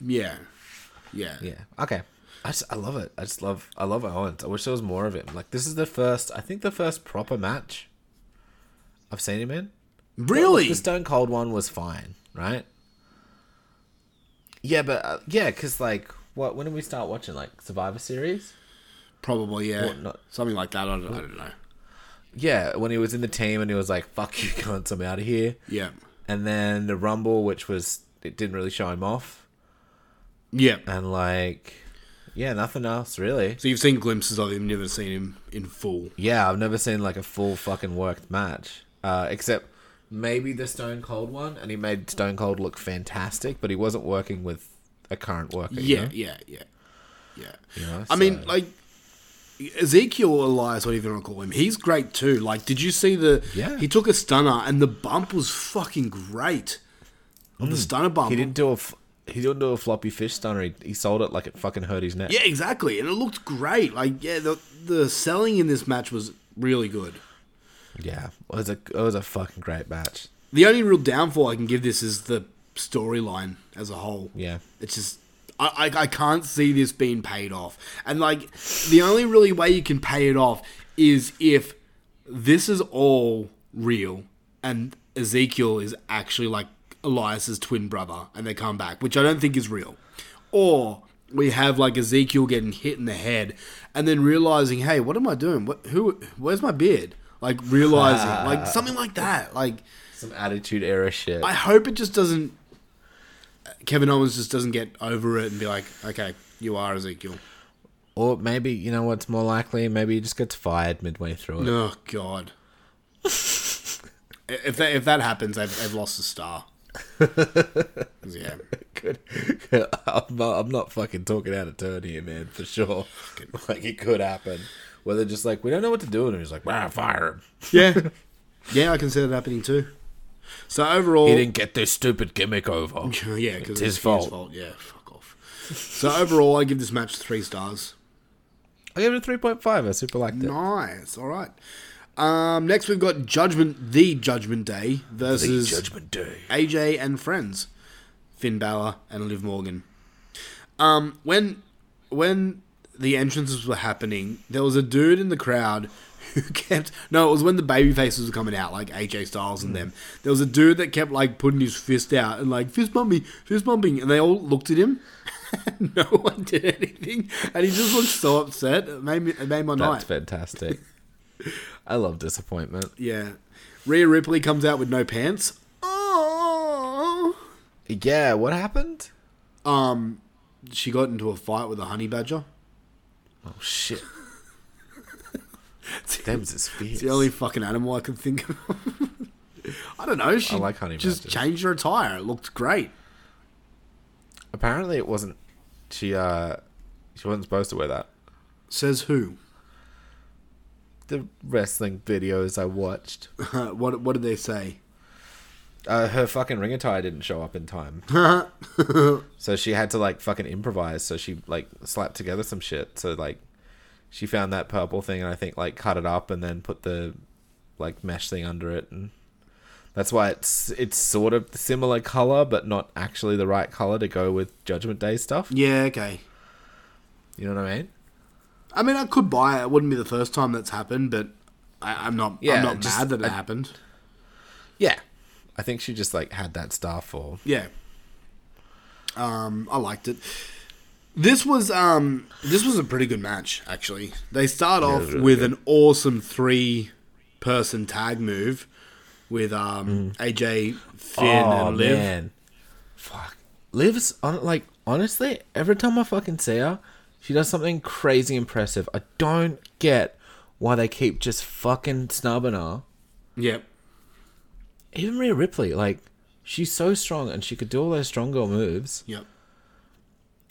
Yeah, yeah, Yeah. Okay. I just I love it. I just love I love Owens. I wish there was more of him. Like this is the first I think the first proper match I've seen him in. Really? The Stone Cold one was fine, right? Yeah, but uh, yeah, because like what when did we start watching like Survivor Series? Probably, yeah. What, not- Something like that. I don't, I don't know. Yeah, when he was in the team and he was like, "Fuck you, cunts, I'm out of here." Yeah, And then the Rumble, which was it didn't really show him off, yeah. and like, yeah, nothing else really. So you've seen glimpses of him, never seen him in full. Yeah, I've never seen like a full fucking worked match, uh, except maybe the Stone Cold one, and he made Stone Cold look fantastic, but he wasn't working with a current worker. you Yeah, know? yeah, yeah, yeah. You know, I mean, like Ezekiel Elias, whatever you want to call him, he's great too. Like, did you see the? Yeah. He took a stunner, and the bump was fucking great. On the stunner bump, Mm. he didn't do a f- he didn't do a floppy fish stunner. He, he sold it like it fucking hurt his neck. Yeah, exactly, and it looked great. Like, yeah, the the selling in this match was really good. Yeah, it was a it was a fucking great match. The only real downfall I can give this is the storyline as a whole. Yeah. It's just I, I I can't see this being paid off. And like the only really way you can pay it off is if this is all real and Ezekiel is actually like Elias's twin brother and they come back, which I don't think is real. Or we have like Ezekiel getting hit in the head and then realizing, hey, what am I doing? What who where's my beard? Like realizing like something like that. Like Some attitude era shit. I hope it just doesn't. Kevin Owens just doesn't get over it and be like, okay, you are Ezekiel. or maybe you know what's more likely? Maybe he just gets fired midway through it. Oh God. if that if that happens, they've, they've lost a star. yeah. Could, I'm, not, I'm not fucking talking out of turn here, man, for sure. Like, it could happen. Where they're just like, we don't know what to do. And he's like, wow, fire him. Yeah. yeah, I can see that happening too. So overall, He didn't get this stupid gimmick over. yeah, because It's his fault. Yeah, fuck off. So overall, I give this match three stars. I gave it a 3.5. I super liked it. Nice. All right. Um, next, we've got Judgment, the Judgment Day versus Judgment Day. AJ and friends, Finn Balor and Liv Morgan. Um, when when the entrances were happening, there was a dude in the crowd who kept no, it was when the baby faces were coming out, like AJ Styles and them. There was a dude that kept like putting his fist out and like fist bumping, fist bumping, and they all looked at him. no one did anything, and he just looked so upset. It made me, it made my night. That's fantastic. I love disappointment. Yeah. Rhea Ripley comes out with no pants. Oh. Yeah, what happened? Um, she got into a fight with a honey badger. Oh, shit. Them's is fierce. It's the only fucking animal I can think of. I don't know. She I like honey just badgers. changed her attire. It looked great. Apparently, it wasn't. She uh, she wasn't supposed to wear that. Says who? The wrestling videos I watched, what What did they say? uh, her fucking ring attire didn't show up in time, so she had to like fucking improvise. So she like slapped together some shit. So like, she found that purple thing and I think like cut it up and then put the like mesh thing under it and. That's why it's it's sort of similar color, but not actually the right color to go with Judgment Day stuff. Yeah. Okay. You know what I mean? I mean, I could buy it. It wouldn't be the first time that's happened, but I, I'm not. Yeah, I'm not just- mad that it I- happened. Yeah, I think she just like had that stuff or Yeah. Um, I liked it. This was um this was a pretty good match actually. They start off really with good. an awesome three person tag move with um AJ, Finn, and Liv. Oh, man. Fuck. Liv's on like honestly, every time I fucking see her, she does something crazy impressive. I don't get why they keep just fucking snubbing her. Yep. Even Rhea Ripley, like, she's so strong and she could do all those strong girl moves, Yep.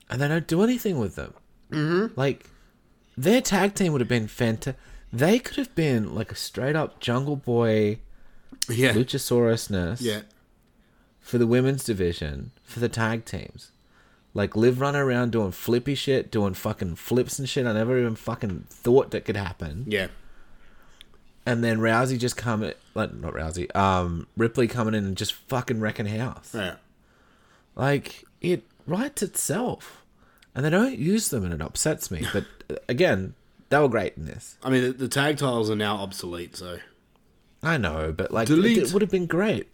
And they don't do anything with them. Mm-hmm. Like, their tag team would have been fantastic. They could have been like a straight up Jungle Boy, Yeah. Luchasaurusness. Yeah. for the women's division for the tag teams. Like Liv running around doing flippy shit, doing fucking flips and shit I never even fucking thought that could happen. Yeah. And then Rousey just come like not Rousey, um Ripley coming in and just fucking wrecking house. Yeah. Like it writes itself. And they don't use them and it upsets me. But uh, again, they were great in this. I mean, the, the tag titles are now obsolete, so I know, but like Delete. it, it would have been great.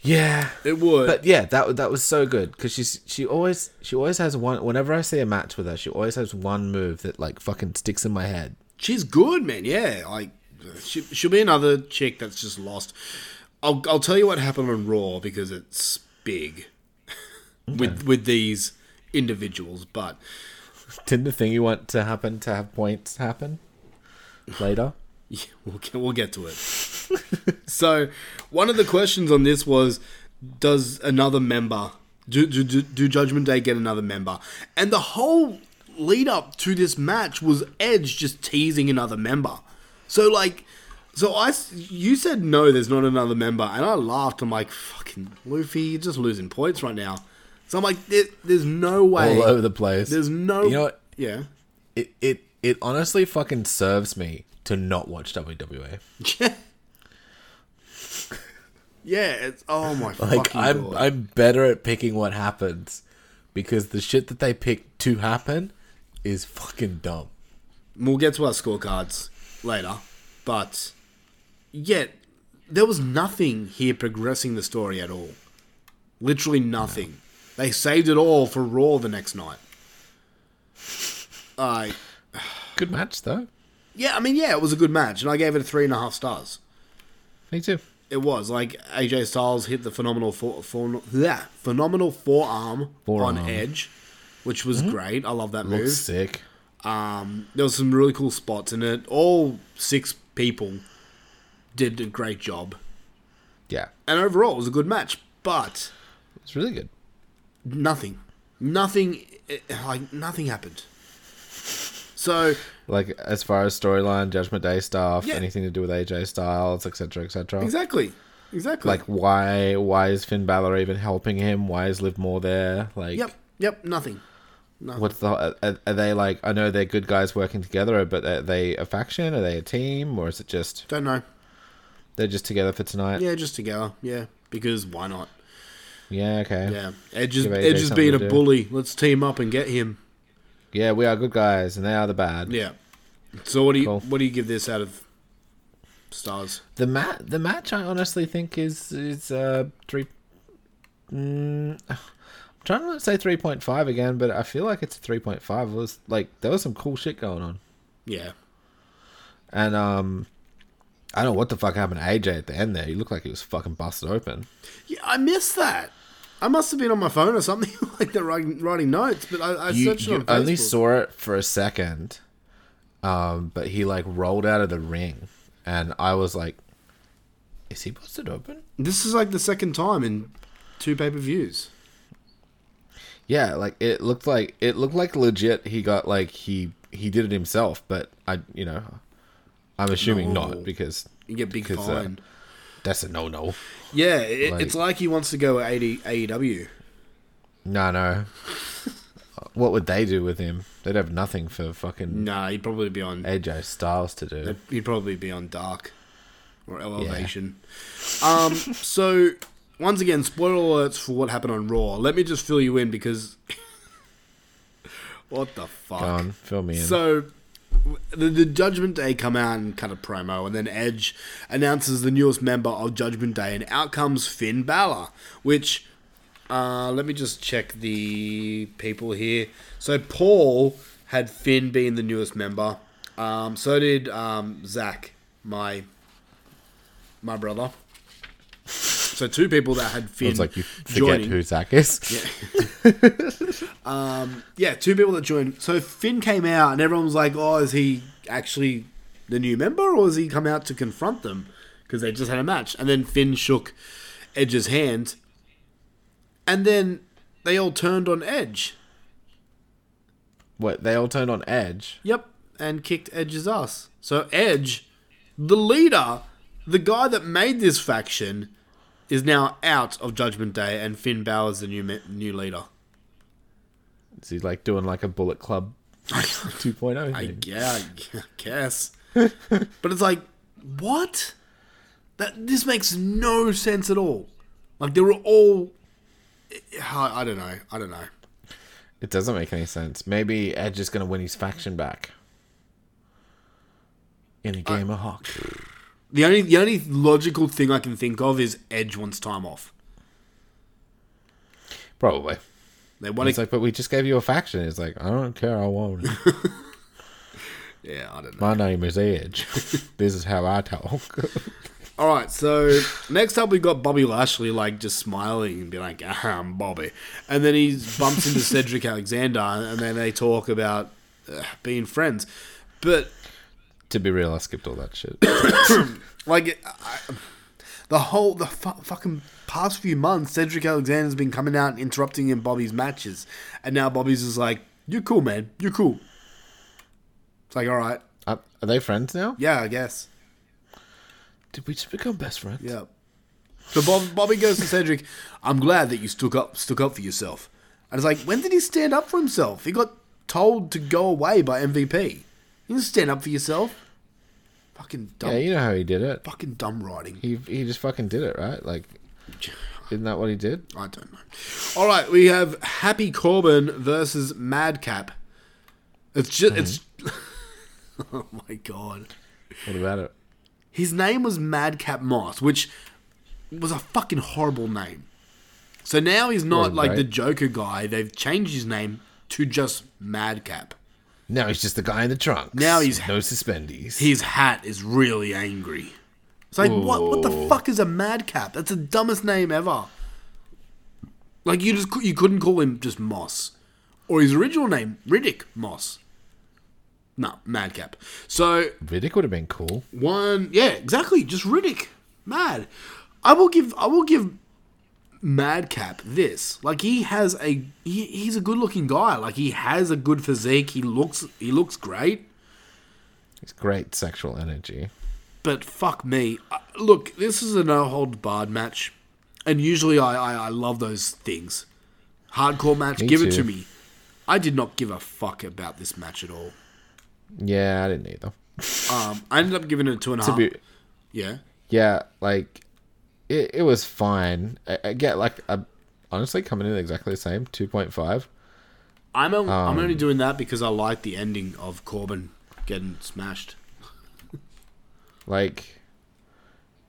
Yeah. it would. But yeah, that that was so good because she's she always she always has one. Whenever I see a match with her, she always has one move that like fucking sticks in my head. She's good, man. Yeah, like she, she'll be another chick that's just lost. I'll I'll tell you what happened on Raw because it's big with with these individuals. But Didn't the thing you want to happen to have points happen later? yeah, we'll get, we'll get to it. so one of the questions on this was, does another member do, do do do Judgment Day get another member? And the whole lead up to this match was Edge just teasing another member. So like. So I you said no. There's not another member, and I laughed. I'm like, "Fucking Luffy, you're just losing points right now." So I'm like, there, "There's no way." All over the place. There's no. You know what? Yeah. It it it honestly fucking serves me to not watch WWE. Yeah. yeah. It's oh my Like I'm god. I'm better at picking what happens because the shit that they pick to happen is fucking dumb. We'll get to our scorecards later, but yet there was nothing here progressing the story at all. Literally nothing. They saved it all for Raw the next night. I Good match though. yeah, I mean yeah, it was a good match, and I gave it a three and a half stars. Me too. It was like AJ Styles hit the phenomenal for, for, yeah, phenomenal forearm, Forearm. on Edge, which was great. I love that move. Sick. Um, there was some really cool spots in it. All six people did a great job, Yeah. and overall, it was a good match. but It's really good. Nothing, nothing, eh, like nothing happened. So Like as far as storyline, Judgment Day stuff, Yeah. anything to do with AJ Styles, etc., etc. exactly, exactly. Like why why is Finn Balor even helping him? Why is Liv More there? Like yep, yep, nothing. nothing. what's the are, are they like? I know they're good guys working together, but are they a faction? Are they a team, or is it just Don't know. they're just together for tonight? Yeah, just together. Yeah, because why not? Yeah, okay. Yeah, Edge is Edge is being a bully. Let's team up and get him. Yeah, we are good guys, and they are the bad. Yeah. So what do you Cool. what do you give this out of stars? The mat, the match, I honestly think is is uh three. Mm, I'm trying to not say three point five again, but I feel like it's three point five. It was like there was some cool shit going on, Yeah. and um, I don't know what the fuck happened to AJ at the end there. He looked like he was fucking busted open. Yeah, I missed that. I must have been on my phone or something like that, writing, writing notes. But I, I You, searched it you on only saw it for a second, um, but he like rolled out of the ring, and I was like, "Is he busted open?" This is like the second time in two pay per views. Yeah, like it looked like it looked like legit. He got like he he did it himself, but I you know, I'm assuming No. not because You get big Because, uh, fine. That's a no no. yeah, it, like- it's like he wants to go AD, AEW. No no. what would they do with him? They'd have nothing for fucking Nah, he'd probably be on. AJ Styles to do. He'd probably be on Dark or Elevation. Um. So once again, spoiler alerts for what happened on Raw. Let me just fill you in because what the fuck? Go on, fill me in. So the, the Judgment Day come out and cut a promo, and then Edge announces the newest member of Judgment Day, and out comes Finn Balor, which. Uh, let me just check the people here. So Paul had Finn being the newest member. Um, so did um, Zach, my my brother. So two people that had Finn it's like you forget joining. who Zach is. Um, yeah, two people that joined. So Finn came out, and everyone was like, "Oh, is he actually the new member, or has he come out to confront them because they just had a match?" And then Finn shook Edge's hand, and then they all turned on Edge. What they all turned on Edge. Yep, and kicked Edge's ass. So Edge, the leader, the guy that made this faction, is now out of Judgment Day, and Finn Balor's the new me- new leader. Is he like doing like a Bullet Club 2.0 I yeah, I guess. but it's like, what? That this makes no sense at all. Like they were all. I, I don't know. I don't know. It doesn't make any sense. Maybe Edge is gonna win his faction back in a game of hockey. The only the only logical thing I can think of is Edge wants time off. Probably. They want It's to. like, but we just gave you a faction. It's like, I don't care. I won't. yeah, I don't know. My name is Edge. this is how I talk. All right, so next up we've got Bobby Lashley like just smiling and be like, ah, "I'm Bobby," and then he bumps into Cedric Alexander, and then they talk about uh, being friends. But to be real, I skipped all that shit. like I, the whole the fu- fucking past few months, Cedric Alexander's been coming out and interrupting in Bobby's matches, and now Bobby's is like, "You're cool, man. You're cool." It's like, all right, Uh, are they friends now? yeah, I guess, Did we just become best friends? yeah. So Bob, Bobby goes to Cedric. I'm glad that you stuck up, stuck up for yourself. And it's like, when did he stand up for himself? He got told to go away by MVP. You didn't stand up for yourself. Fucking dumb, Yeah, you know how he did it. fucking dumb writing. He he just fucking did it, right? Like, isn't that what he did? I don't know. All right, we have Happy Corbin versus Madcap. It's just mm-hmm. it's. oh my god, What about it? his name was Madcap Moss, which was a fucking horrible name. So now he's not like great. the Joker guy. They've changed his name to just Madcap. Now he's just the guy in the trunks. Now he's- no suspendies. His hat is really angry. It's like what? What the fuck is a Madcap? That's the dumbest name ever. Like you just you couldn't call him just Moss, or his original name Riddick Moss. No, Madcap. So Riddick would have been cool. one, yeah, exactly, just Riddick, mad. I will give I will give madcap this. Like he has a he, he's a good looking guy. Like he has a good physique. He looks he looks great. he's great sexual energy. But fuck me. Uh, Look, this is a no hold barred match, and usually I, I I love those things. Hardcore match, Me give it to me. I did not give a fuck about this match at all. Yeah, I didn't either. Um, I ended up giving it two and a To half. be, yeah. yeah, like it, it was fine. I, I get like a, honestly coming in exactly the same two point five. I'm, I'm Um, only doing that because I like the ending of Corbin getting smashed. Like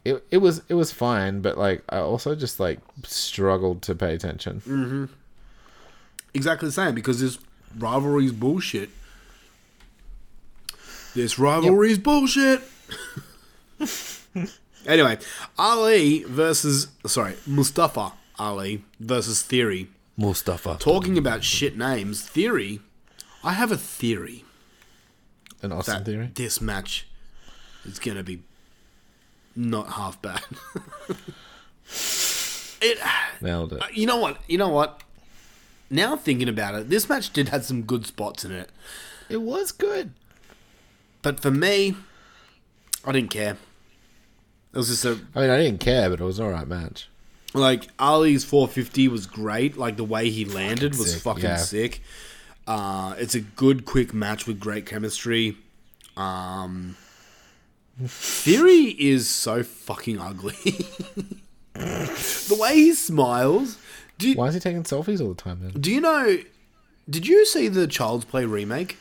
it it was it was fine, but like I also just like struggled to pay attention. Exactly the same because this rivalry's bullshit. This rivalry's bullshit. anyway, Ali versus sorry Mustafa Ali versus Theory. Mustafa, Talking about shit names, Theory. I have a theory an Austin that theory. this match is gonna be not half bad. it. Nailed it. Uh, you know what? You know what? Now thinking about it, this match did have some good spots in it. It was good. But for me, I didn't care. It was just a I mean, I didn't care, but it was an alright match. like Ali's 450 was great. Like the way he landed was sick, fucking yeah. sick. Uh, it's a good, quick match with great chemistry. Um, Theory is so fucking ugly. the way he smiles. Do you, Why is he taking selfies all the time then? do you know? Did you see the Child's Play remake?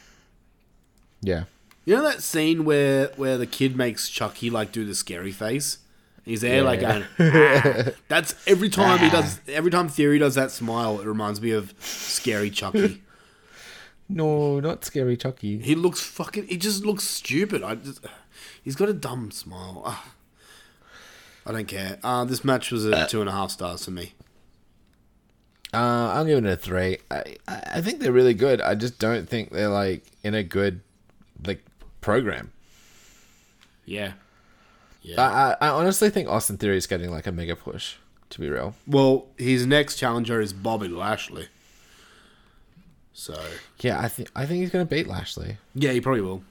Yeah. You know that scene where where the kid makes Chucky like do the scary face? He's there like going. "Ah." That's every time he does. Every time Theory does that smile, it reminds me of scary Chucky. No, not scary Chucky. He looks fucking. He just looks stupid. I just. He's got a dumb smile. Ah. I don't care. Uh, this match was a two and a half stars for me. Uh, I'm giving it a three. I, I I think they're really good. I just don't think they're like in a good like program. Yeah. Yeah. I, I, I honestly think Austin Theory is getting like a mega push. To be real, well, his next challenger is Bobby Lashley. So yeah, I think I think he's gonna beat Lashley. yeah, he probably will.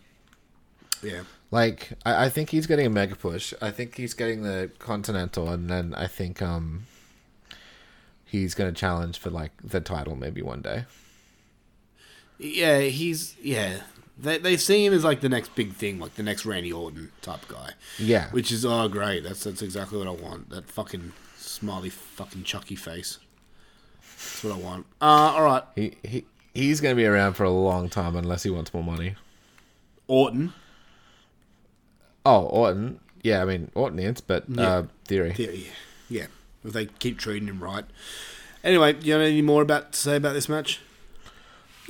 Yeah. Like I, I think he's getting a mega push. I think he's getting the Continental, and then I think um he's gonna challenge for like the title maybe one day. Yeah, he's yeah. They they see him as like the next big thing, like the next Randy Orton type guy. Yeah, Which is oh great. That's that's exactly what I want. That fucking smiley fucking Chucky face. That's what I want. Uh all right. he he he's gonna be around for a long time unless he wants more money. Orton. Oh, Orton. Yeah, I mean Orton is, but uh, Theory. Yeah, yeah. yeah. If they keep treating him right. Anyway, do you know any more about to say about this match?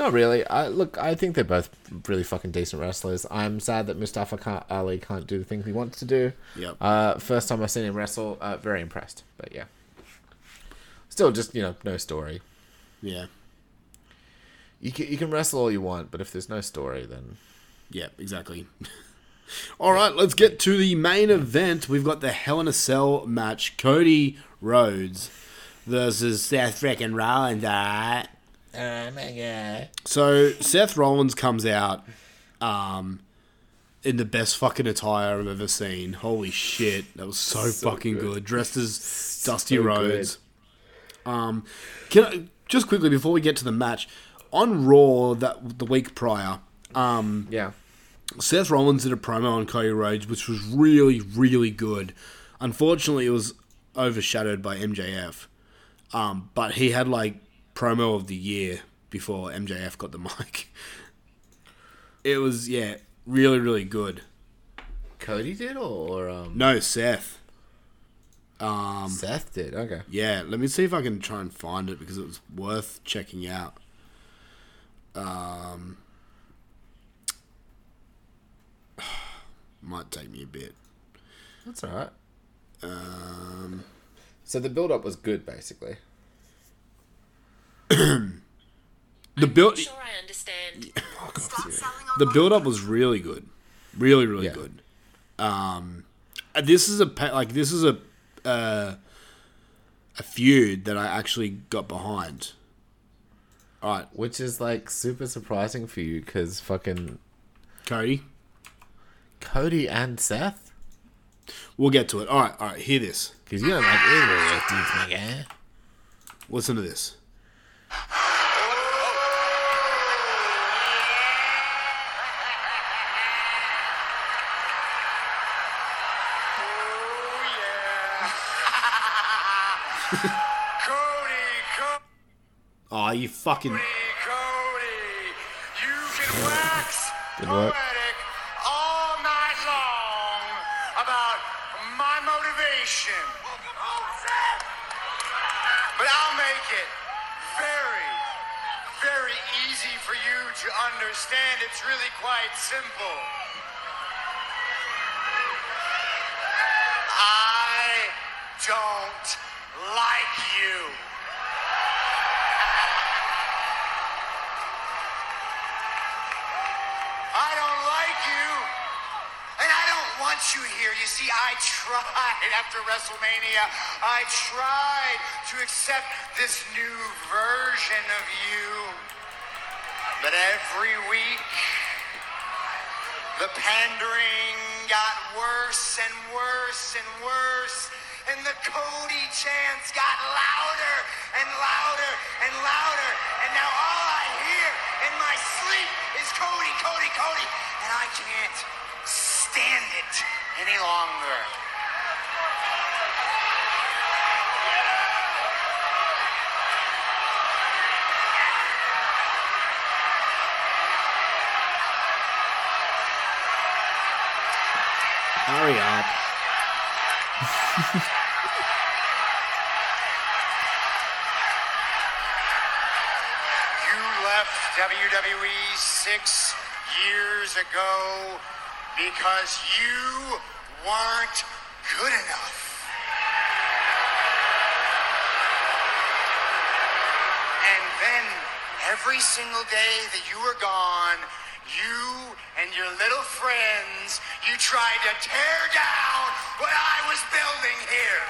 Not really. I look. I think they're both really fucking decent wrestlers. I'm sad that Mustafa can't, Ali can't do the things he wants to do. Yep. Uh, first time I've seen him wrestle, uh, very impressed. But yeah, still just you know no story. Yeah. You can you can wrestle all you want, but if there's no story, then Yeah, exactly. All right, let's get to the main event. We've got the Hell in a Cell match: Cody Rhodes versus Seth freaking Rollins. Alright. Oh my god. So Seth Rollins comes out, um, in the best fucking attire I've ever seen. Holy shit, that was so, fucking good. Dressed as Dusty So Rhodes. Um, can I, just quickly before we get to the match on Raw that the week prior. Um, yeah, Seth Rollins did a promo on Cody Rhodes, which was really, really good. Unfortunately, it was overshadowed by MJF. Um, but he had like promo of the year before MJF got the mic. It was yeah, really, really good. Cody did or, or um, No, Seth. Um, Seth did. Okay, yeah, let me see if I can try and find it because it was worth checking out. Um, might take me a bit. that's all right. Um, So the build up was good, basically. The build Sure, I understand. the build up was really good, really really Yeah. good. Um, uh, this is a like this is a uh, a feud that I actually got behind. All right, Which is like super surprising for you because fucking Cody, Cody and Seth? we'll get to it. All right, all right, hear this. Because you don't like either of those dudes, my guy. Listen to this. Cody, Cody, Oh, you fucking. Cody, you can wax Good work. poetic all night long about my motivation. But I'll make it very, very easy for you to understand. It's really quite simple. I don't like you. I don't like you. And I don't want you here. You see, I tried after WrestleMania. I tried to accept this new version of you. But every week, the pandering got worse and worse and worse. And the Cody chants got louder and louder and louder. And now all I hear in my sleep is Cody, Cody, Cody. And I can't stand it any longer. Hurry up. You left WWE six years ago because you weren't good enough. And then every single day that you were gone, you and your little friends, you tried to tear down what I was building here.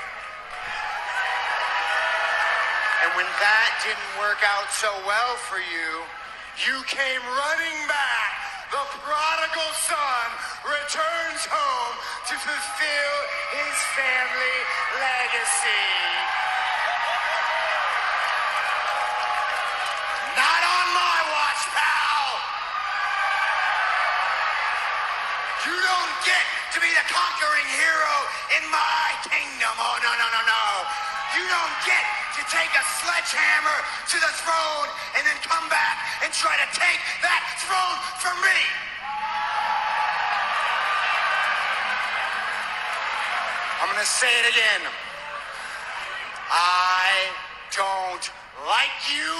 And when that didn't work out so well for you, you came running back. The prodigal son returns home to fulfill his family legacy. Conquering hero in my kingdom. Oh, no, no, no, no. You don't get to take a sledgehammer to the throne and then come back and try to take that throne from me. I'm going to say it again. I don't like you.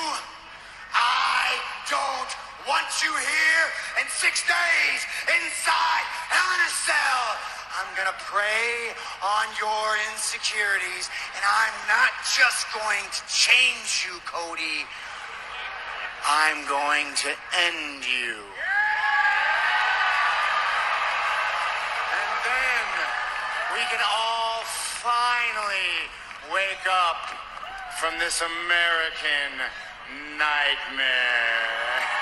I don't want you here in six days inside Hell in a Cell. I'm gonna prey on your insecurities, and I'm not just going to change you, Cody. I'm going to end you. And then we can all finally wake up from this American nightmare.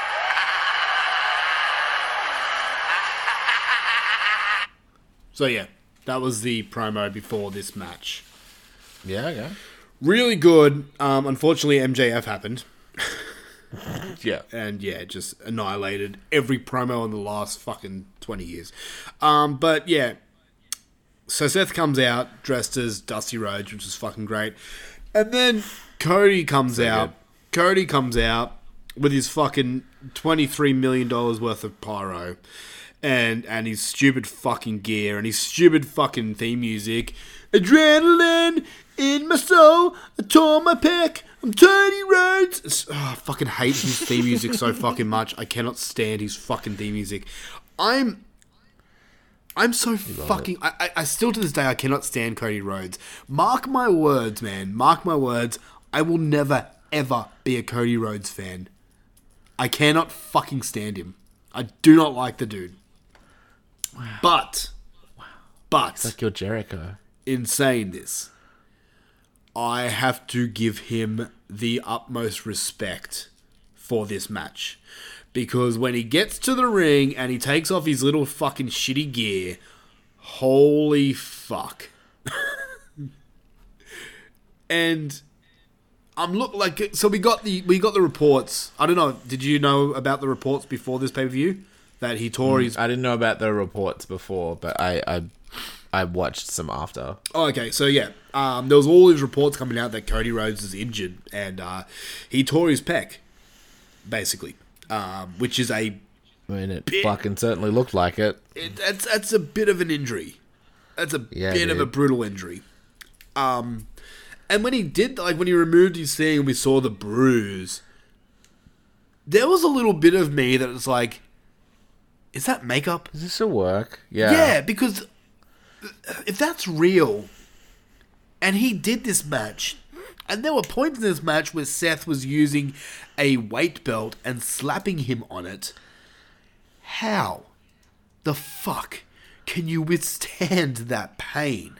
So yeah, that was the promo before this match. Yeah, okay. Really good. Um, unfortunately, MJF happened, Yeah. and yeah, just annihilated every promo in the last fucking twenty years. Um, but yeah, so Seth comes out dressed as Dusty Rhodes, which is fucking great, and then Cody comes out. Cody comes out with his fucking twenty three million dollars worth of pyro, and and his stupid fucking gear and his stupid fucking theme music. Adrenaline in my soul, I tore my pec. I'm Tony Rhodes. Oh, I fucking hate his theme music so fucking much. I cannot stand his fucking theme music. I'm I'm so fucking. I, I, I still to this day I cannot stand Cody Rhodes. Mark my words, man. Mark my words. I will never ever be a Cody Rhodes fan. I cannot fucking stand him. I do not like the dude. But, but Like your Jericho. in saying this, I have to give him the utmost respect for this match. Because when he gets to the ring and he takes off his little fucking shitty gear, holy fuck. and I'm look like so we got the we got the reports. I don't know, did you know about the reports before this pay-per-view that he tore his I didn't know about the reports before, but I I, I watched some after. Oh, okay. So yeah, um, there was all these reports coming out that Cody Rhodes is injured and uh, he tore his pec, basically, um, which is a I mean, it fucking certainly looked like it. it, that's that's a bit of an injury. That's a Yeah, bit of a brutal injury. Um, and when he did, like when he removed his thing and we saw the bruise, there was a little bit of me that was like, "Is that makeup?" Is this a work? Yeah. Yeah, because if that's real, and he did this match, and there were points in this match where Seth was using a weight belt and slapping him on it, how the fuck can you withstand that pain?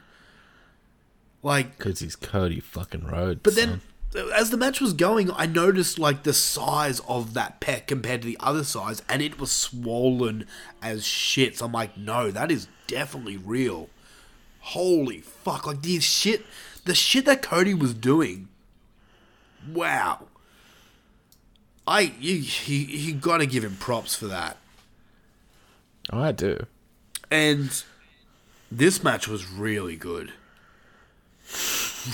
Like, Because he's Cody fucking Rhodes. but then, as the match was going, I noticed like the size of that pec compared to the other size, and it was swollen as shit. So I'm like, no, that is definitely real. Holy fuck! Like the shit, the shit that Cody was doing. Wow. I you you, you got to give him props for that. Oh, I do. And this match was really good.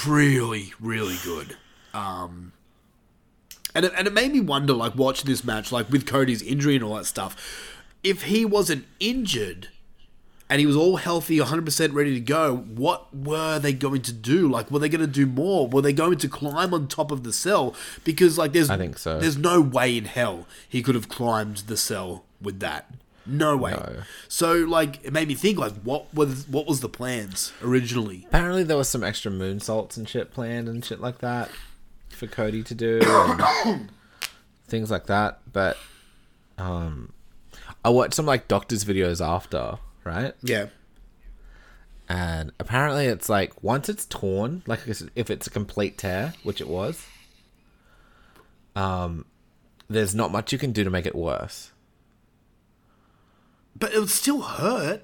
Really, really good. Um, and it, and it made me wonder, like, watching this match, like, with Cody's injury and all that stuff, if he wasn't injured and he was all healthy, 100% ready to go, what were they going to do? Like, were they going to do more? Were they going to climb on top of the cell? Because, like, there's, I think so. there's no way in hell he could have climbed the cell with that. No way. No. So, like, it made me think, like, what was what was the plans originally? Apparently, there was some extra moonsaults and shit planned and shit like that for Cody to do and things like that. But um, I watched some like doctors' videos after, right? Yeah. And apparently, it's like once it's torn, like if it's a complete tear, which it was, um, there's not much you can do to make it worse. But it would still hurt.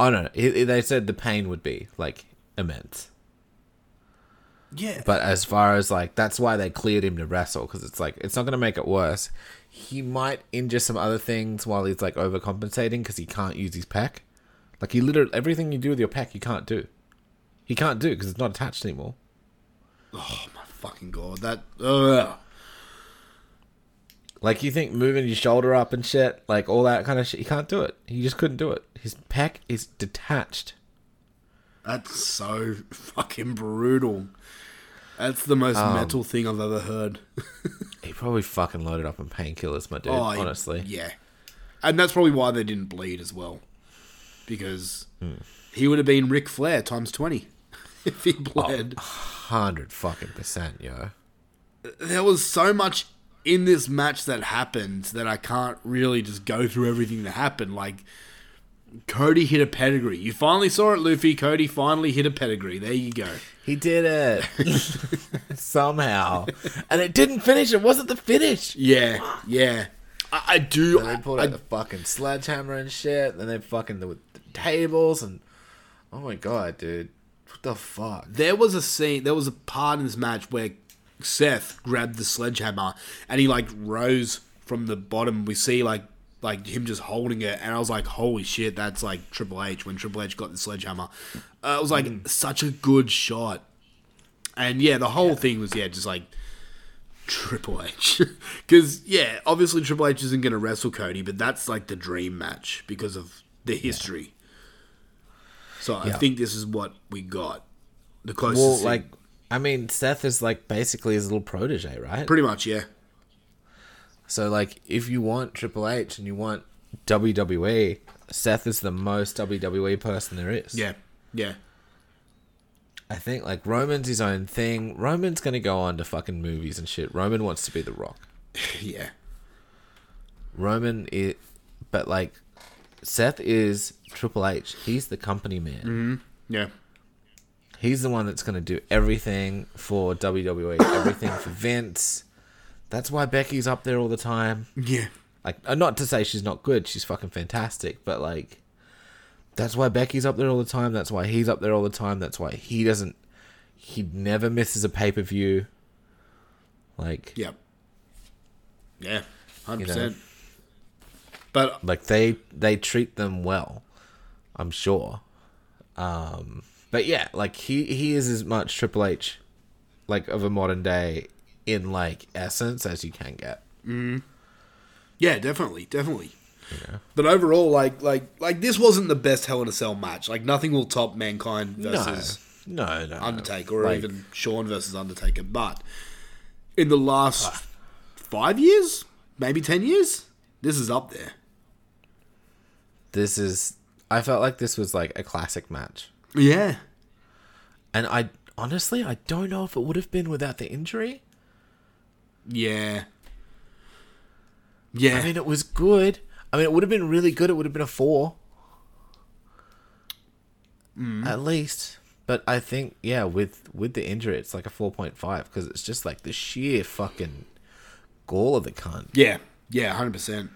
Oh no, no, it- it- they said the pain would be like immense. Yeah. But as far as like, that's why they cleared him to wrestle because it's like it's not going to make it worse. He might injure some other things while he's like overcompensating because he can't use his pec. Like he literally everything you do with your pec, you can't do. He can't do because it's not attached anymore. oh my fucking god. That ugh. Like you think moving your shoulder up and shit, like all that kind of shit, he can't do it. He just couldn't do it. His pec is detached. That's so fucking brutal. That's the most Um, metal thing I've ever heard. He probably fucking loaded up on painkillers, my dude. Oh, honestly, Yeah. And that's probably why they didn't bleed as well. Because Hmm. he would have been Ric Flair times 20 if he bled. hundred fucking percent, yo. there was so much in this match that happened that I can't really just go through everything that happened. Like Cody hit a pedigree. You finally saw it, Luffy. Cody finally hit a pedigree. There you go. He did it somehow, and it didn't finish. It wasn't the finish. Yeah, yeah. I, I do. And they pulled I, out the fucking sledgehammer and shit. And they fucking the, the tables and oh my god, dude, what the fuck? there was a scene. There was a part in this match where Seth grabbed the sledgehammer and he like rose from the bottom. We see like like him just holding it, and I was like, "Holy shit, that's like Triple H." When Triple H got the sledgehammer, uh, it was like such a good shot. And yeah, the whole thing was yeah, just like Triple H, because yeah, obviously Triple H isn't gonna wrestle Cody, but that's like the dream match because of the history. So I think this is what we got. The closest, Well, thing. like, I mean, Seth is like basically his little protege, right? pretty much, yeah. So like, if you want Triple H and you want WWE, Seth is the most WWE person there is. Yeah, yeah. I think like Roman's his own thing. Roman's gonna go on to fucking movies and shit. Roman wants to be the Rock. Yeah. Roman is, but like, Seth is Triple H. He's the company man. Mm-hmm. Yeah. He's the one that's going to do everything for WWE, everything for Vince. That's why Becky's up there all the time. Yeah. Like, uh, not to say she's not good, she's fucking fantastic, but like, that's why Becky's up there all the time. That's why he's up there all the time. That's why he doesn't, he never misses a pay per view. Like, Yep. Yeah. Hundred You know. percent. But like they they treat them well i'm sure um but yeah like he he is as much triple h like of a modern day in like essence as you can get mm-hmm. yeah, definitely, definitely. Yeah. But overall, like, like, like this wasn't the best Hell in a Cell match. Like, nothing will top Mankind versus no no no Undertaker, or Like, even Shawn versus Undertaker. But in the last ah. five years, maybe ten years, this is up there. this is i felt like this was like a classic match Yeah, and i honestly i don't know if it would have been without the injury yeah, yeah. i mean it was good. I mean it would have been really good. It would have been a four. Mm. At least. But i think yeah with with the injury it's like a 4.5 because it's just like the sheer fucking gall of the cunt. Yeah, yeah, hundred percent.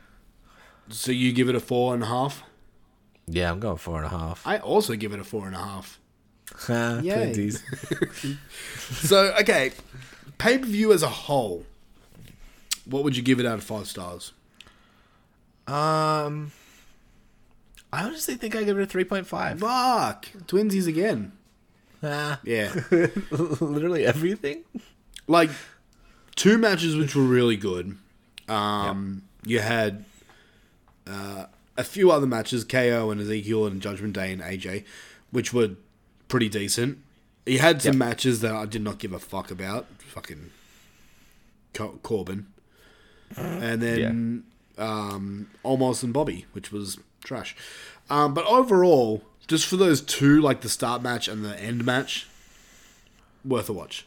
So you give it a four and a half. yeah i'm going four and a half. I also give it a four and a half. Yay. So okay, pay per view as a whole, what would you give it out of five stars? um i honestly think i give it a 3.5 Fuck, twinsies again. Ah, Yeah, literally everything like two matches which were really good. Um, you had uh, a few other matches, KO and Ezekiel and Judgment Day and AJ, which were pretty decent. You had some Yep. matches that I did not give a fuck about. Fucking Cor- Corbin, and then um, Omos and Bobby, which was trash. Um, but overall, just for those two, like the start match and the end match, worth a watch.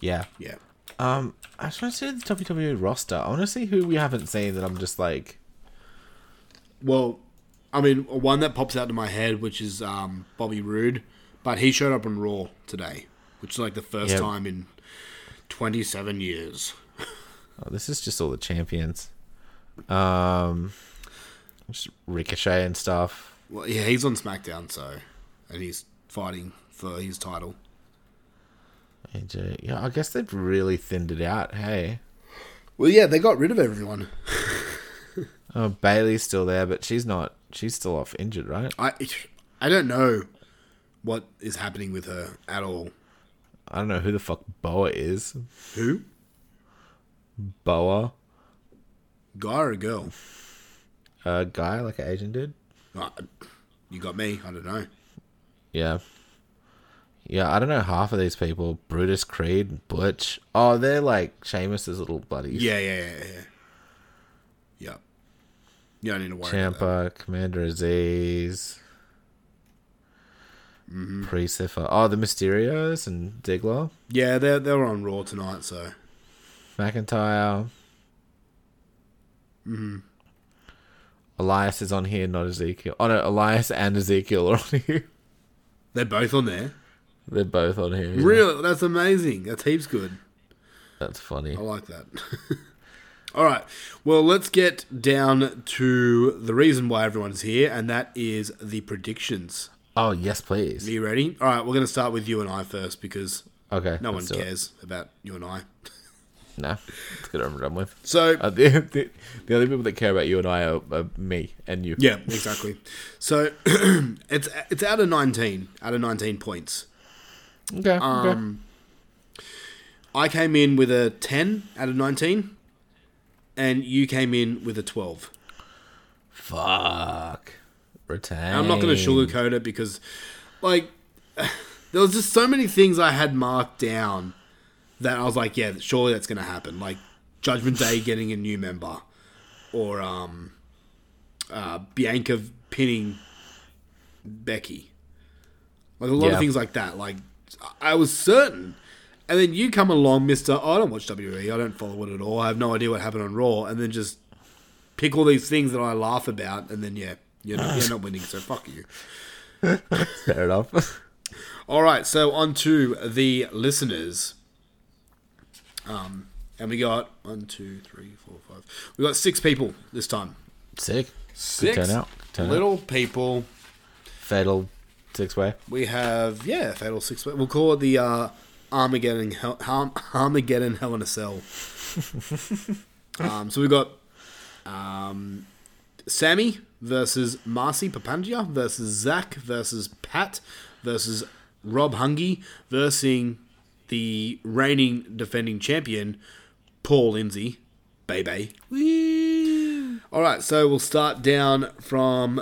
yeah Yeah. Um, I just want to see the WWE roster. I want to see who we haven't seen that I'm just like, Well, I mean, one that pops out to my head, which is um, Bobby Roode, but he showed up on Raw today, which is like the first Yeah. time in 27 years. Oh, this is just all the champions. Um, just Ricochet and stuff. Well, yeah, he's on SmackDown, so, and he's fighting for his title. AJ. Yeah, I guess they've really thinned it out. Hey, Well, yeah, they got rid of everyone. oh, Bayley's still there, but she's not. She's still off injured, right? I, I don't know what is happening with her at all. I don't know who the fuck Boa is. Who? Boa, Guy or a girl? a guy like an Asian dude. Uh, you got me. I don't know. Yeah. Yeah, I don't know half of these people. Brutus Creed, Butch. Oh, they're like Sheamus's little buddies. Yeah, yeah, yeah, yeah. Yeah. You don't need to worry about that. Champa, Commander Azeez, Pre-Cipher. Oh, the Mysterios and Ziggler. Yeah, they're, they're on Raw tonight, so. McIntyre. Mm-hmm. Elias is on here, not Ezekiel. Oh no, Elias and Ezekiel are on here. They're both on there. They're both on here. Really? That's amazing. That's heaps good. That's funny. I like that. All right. Well, let's get down to the reason why everyone's here, and that is the predictions. Oh yes, please. Are you ready? All right. We're going to start with you and I first because Okay. no one let's it. cares about you and I. Nah, let's get it over and done with. So, Uh, the, the, the only people that care about you and I are, are me and you. yeah, exactly. So, it's it's out of 19, out of 19 points. Okay. okay. Um, I came in with a 10 out of 19, and you came in with a 12. Fuck. Retain. And I'm not going to sugarcoat it because, like, there was just so many things I had marked down that I was like, yeah, surely that's going to happen. Like Judgment Day getting a new member, or um, uh, Bianca pinning Becky. Like a lot Yeah. of things like that. Like I was certain. And then you come along, Mister. Oh, I don't watch WWE. I don't follow it at all. I have no idea what happened on Raw. And then just pick all these things that I laugh about, and then yeah, you're not, you're not winning. So fuck you. Fair enough. All right, so on to the listeners. Um, and we got one, two, three, four, five. We got six people this time. Sick. Six Good turnout. turnout. little people. fatal six way. We have yeah, fatal six. way. We'll call it the uh, Armageddon Hell, Arm- Armageddon Hell in a Cell. um, so we've got um, Sammy versus Marcy Papangia versus Zach versus Pat versus Rob Hungy versus the reigning defending champion Paul Lindsay. Bebe. All right, so we'll start down from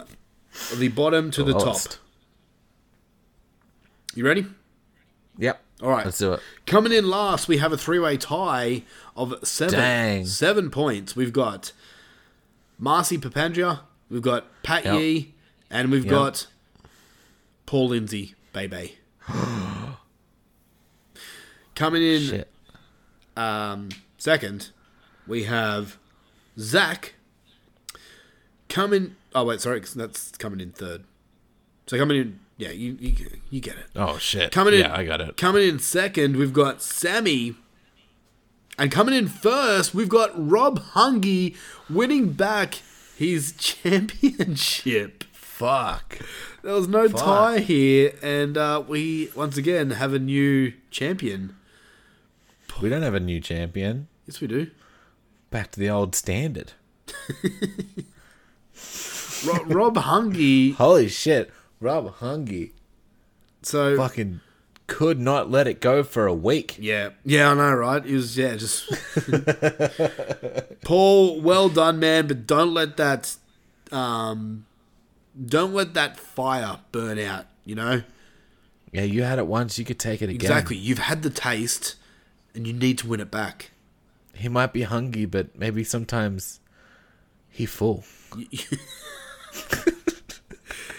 the bottom to the top. You ready? Yep. All right. Let's do it. Coming in last, we have a three-way tie of seven Dang. seven points. We've got Marcy Papandria, we've got Pat Yep. Yee, and we've Yep. got Paul Lindsay, Bebe. Coming in Shit. um, second, we have Zach. Coming. Oh wait, sorry, that's coming in third. So coming in, yeah, you you, you get it. Oh shit. Coming in, Yeah, I got it. Coming in second, we've got Sammy, and coming in first, we've got Rob Hungy winning back his championship. Fuck. There was no Fuck. tie here, and uh, we once again have a new champion. We don't have a new champion. Yes, we do. Back to the old standard. Ro- Rob Hungy. Holy shit. Rob Hungy So fucking could not let it go for a week. Yeah, yeah, I know, right? It was yeah, just Paul. Well done, man, but don't let that, um, don't let that fire burn out. You know Yeah, you had it once, you could take it again. exactly. You've had the taste, and you need to win it back. He might be hungry, but maybe sometimes he full.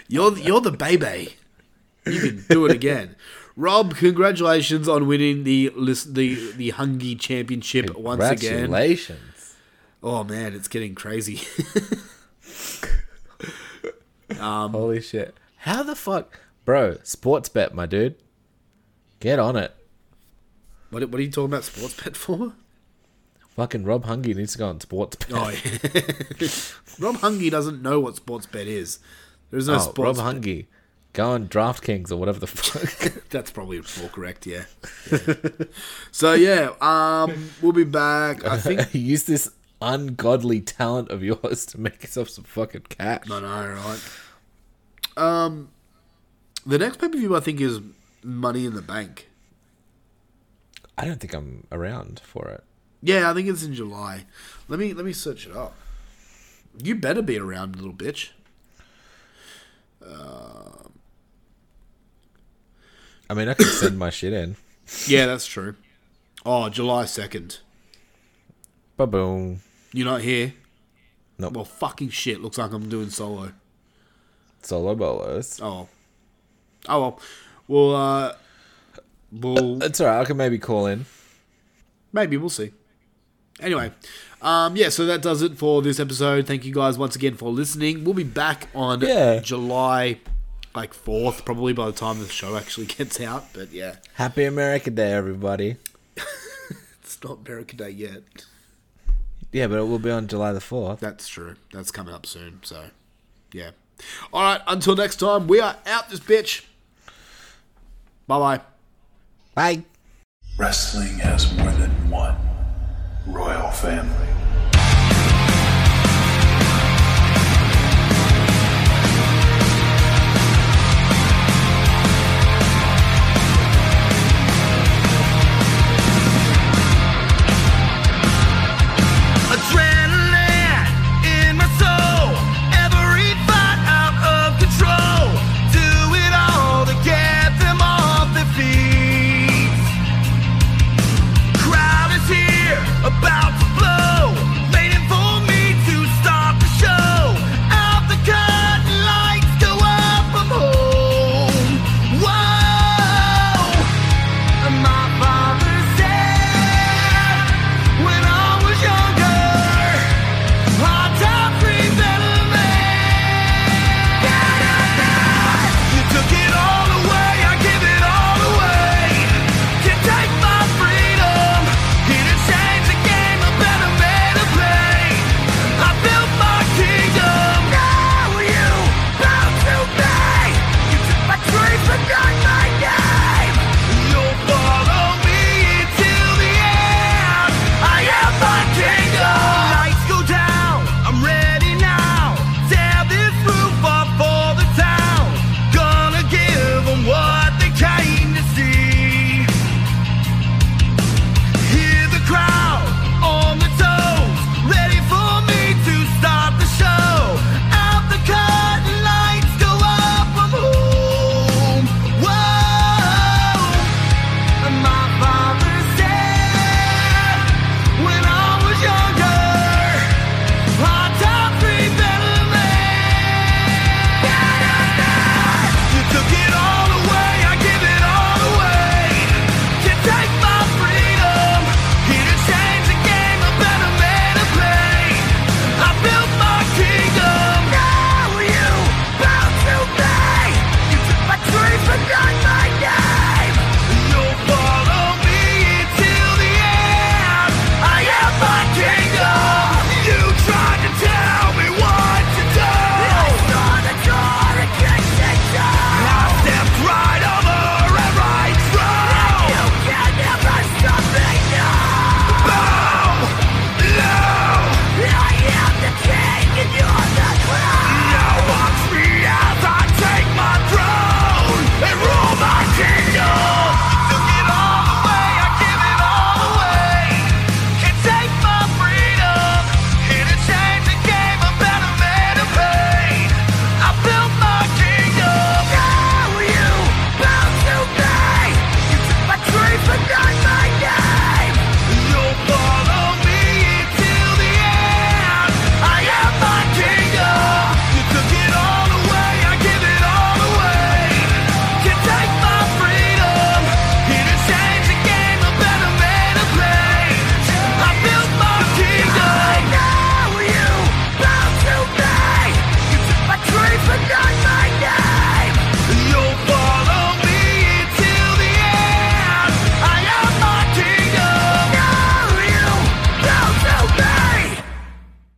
You're you're the baby. You can do it again. Rob, congratulations on winning the the the Hungy Championship once again. Congratulations. Oh man, it's getting crazy. Um, Holy shit. How the fuck? Bro, sports bet, my dude. Get on it. What what are you talking about sports bet for? Fucking Rob Hungy needs to go on sports bet. Oh, yeah. Rob Hungy doesn't know what sports bet is. There's no Oh, sports. Rob bet. Hungry. Go on DraftKings or whatever the fuck. That's probably more correct. Yeah. Yeah. so yeah, um, we'll be back. I think. Use this ungodly talent of yours to make yourself some fucking cash. I know, right? Um, the next pay per view I think is Money in the Bank. I don't think I'm around for it. Yeah, I think it's in July. Let me let me search it up. You better be around, little bitch. I mean, I could send my shit in. Yeah, that's true. Oh, July second. Ba boom. You're not here. Nope. Well, fucking shit. Looks like I'm doing solo. Solo bolos. Oh. Oh well. Well, uh, we'll It's alright. I can maybe call in. maybe we'll see. Anyway, um, yeah. So that does it for this episode. Thank you guys once again for listening. We'll be back on Yeah. July like fourth, probably by the time the show actually gets out. But yeah, Happy America Day, everybody. it's not America Day yet. Yeah, but it will be on July the 4th. That's true. That's coming up soon. So yeah. All right. Until next time, we are out this bitch. Bye bye. Bye. Wrestling has more than one royal family.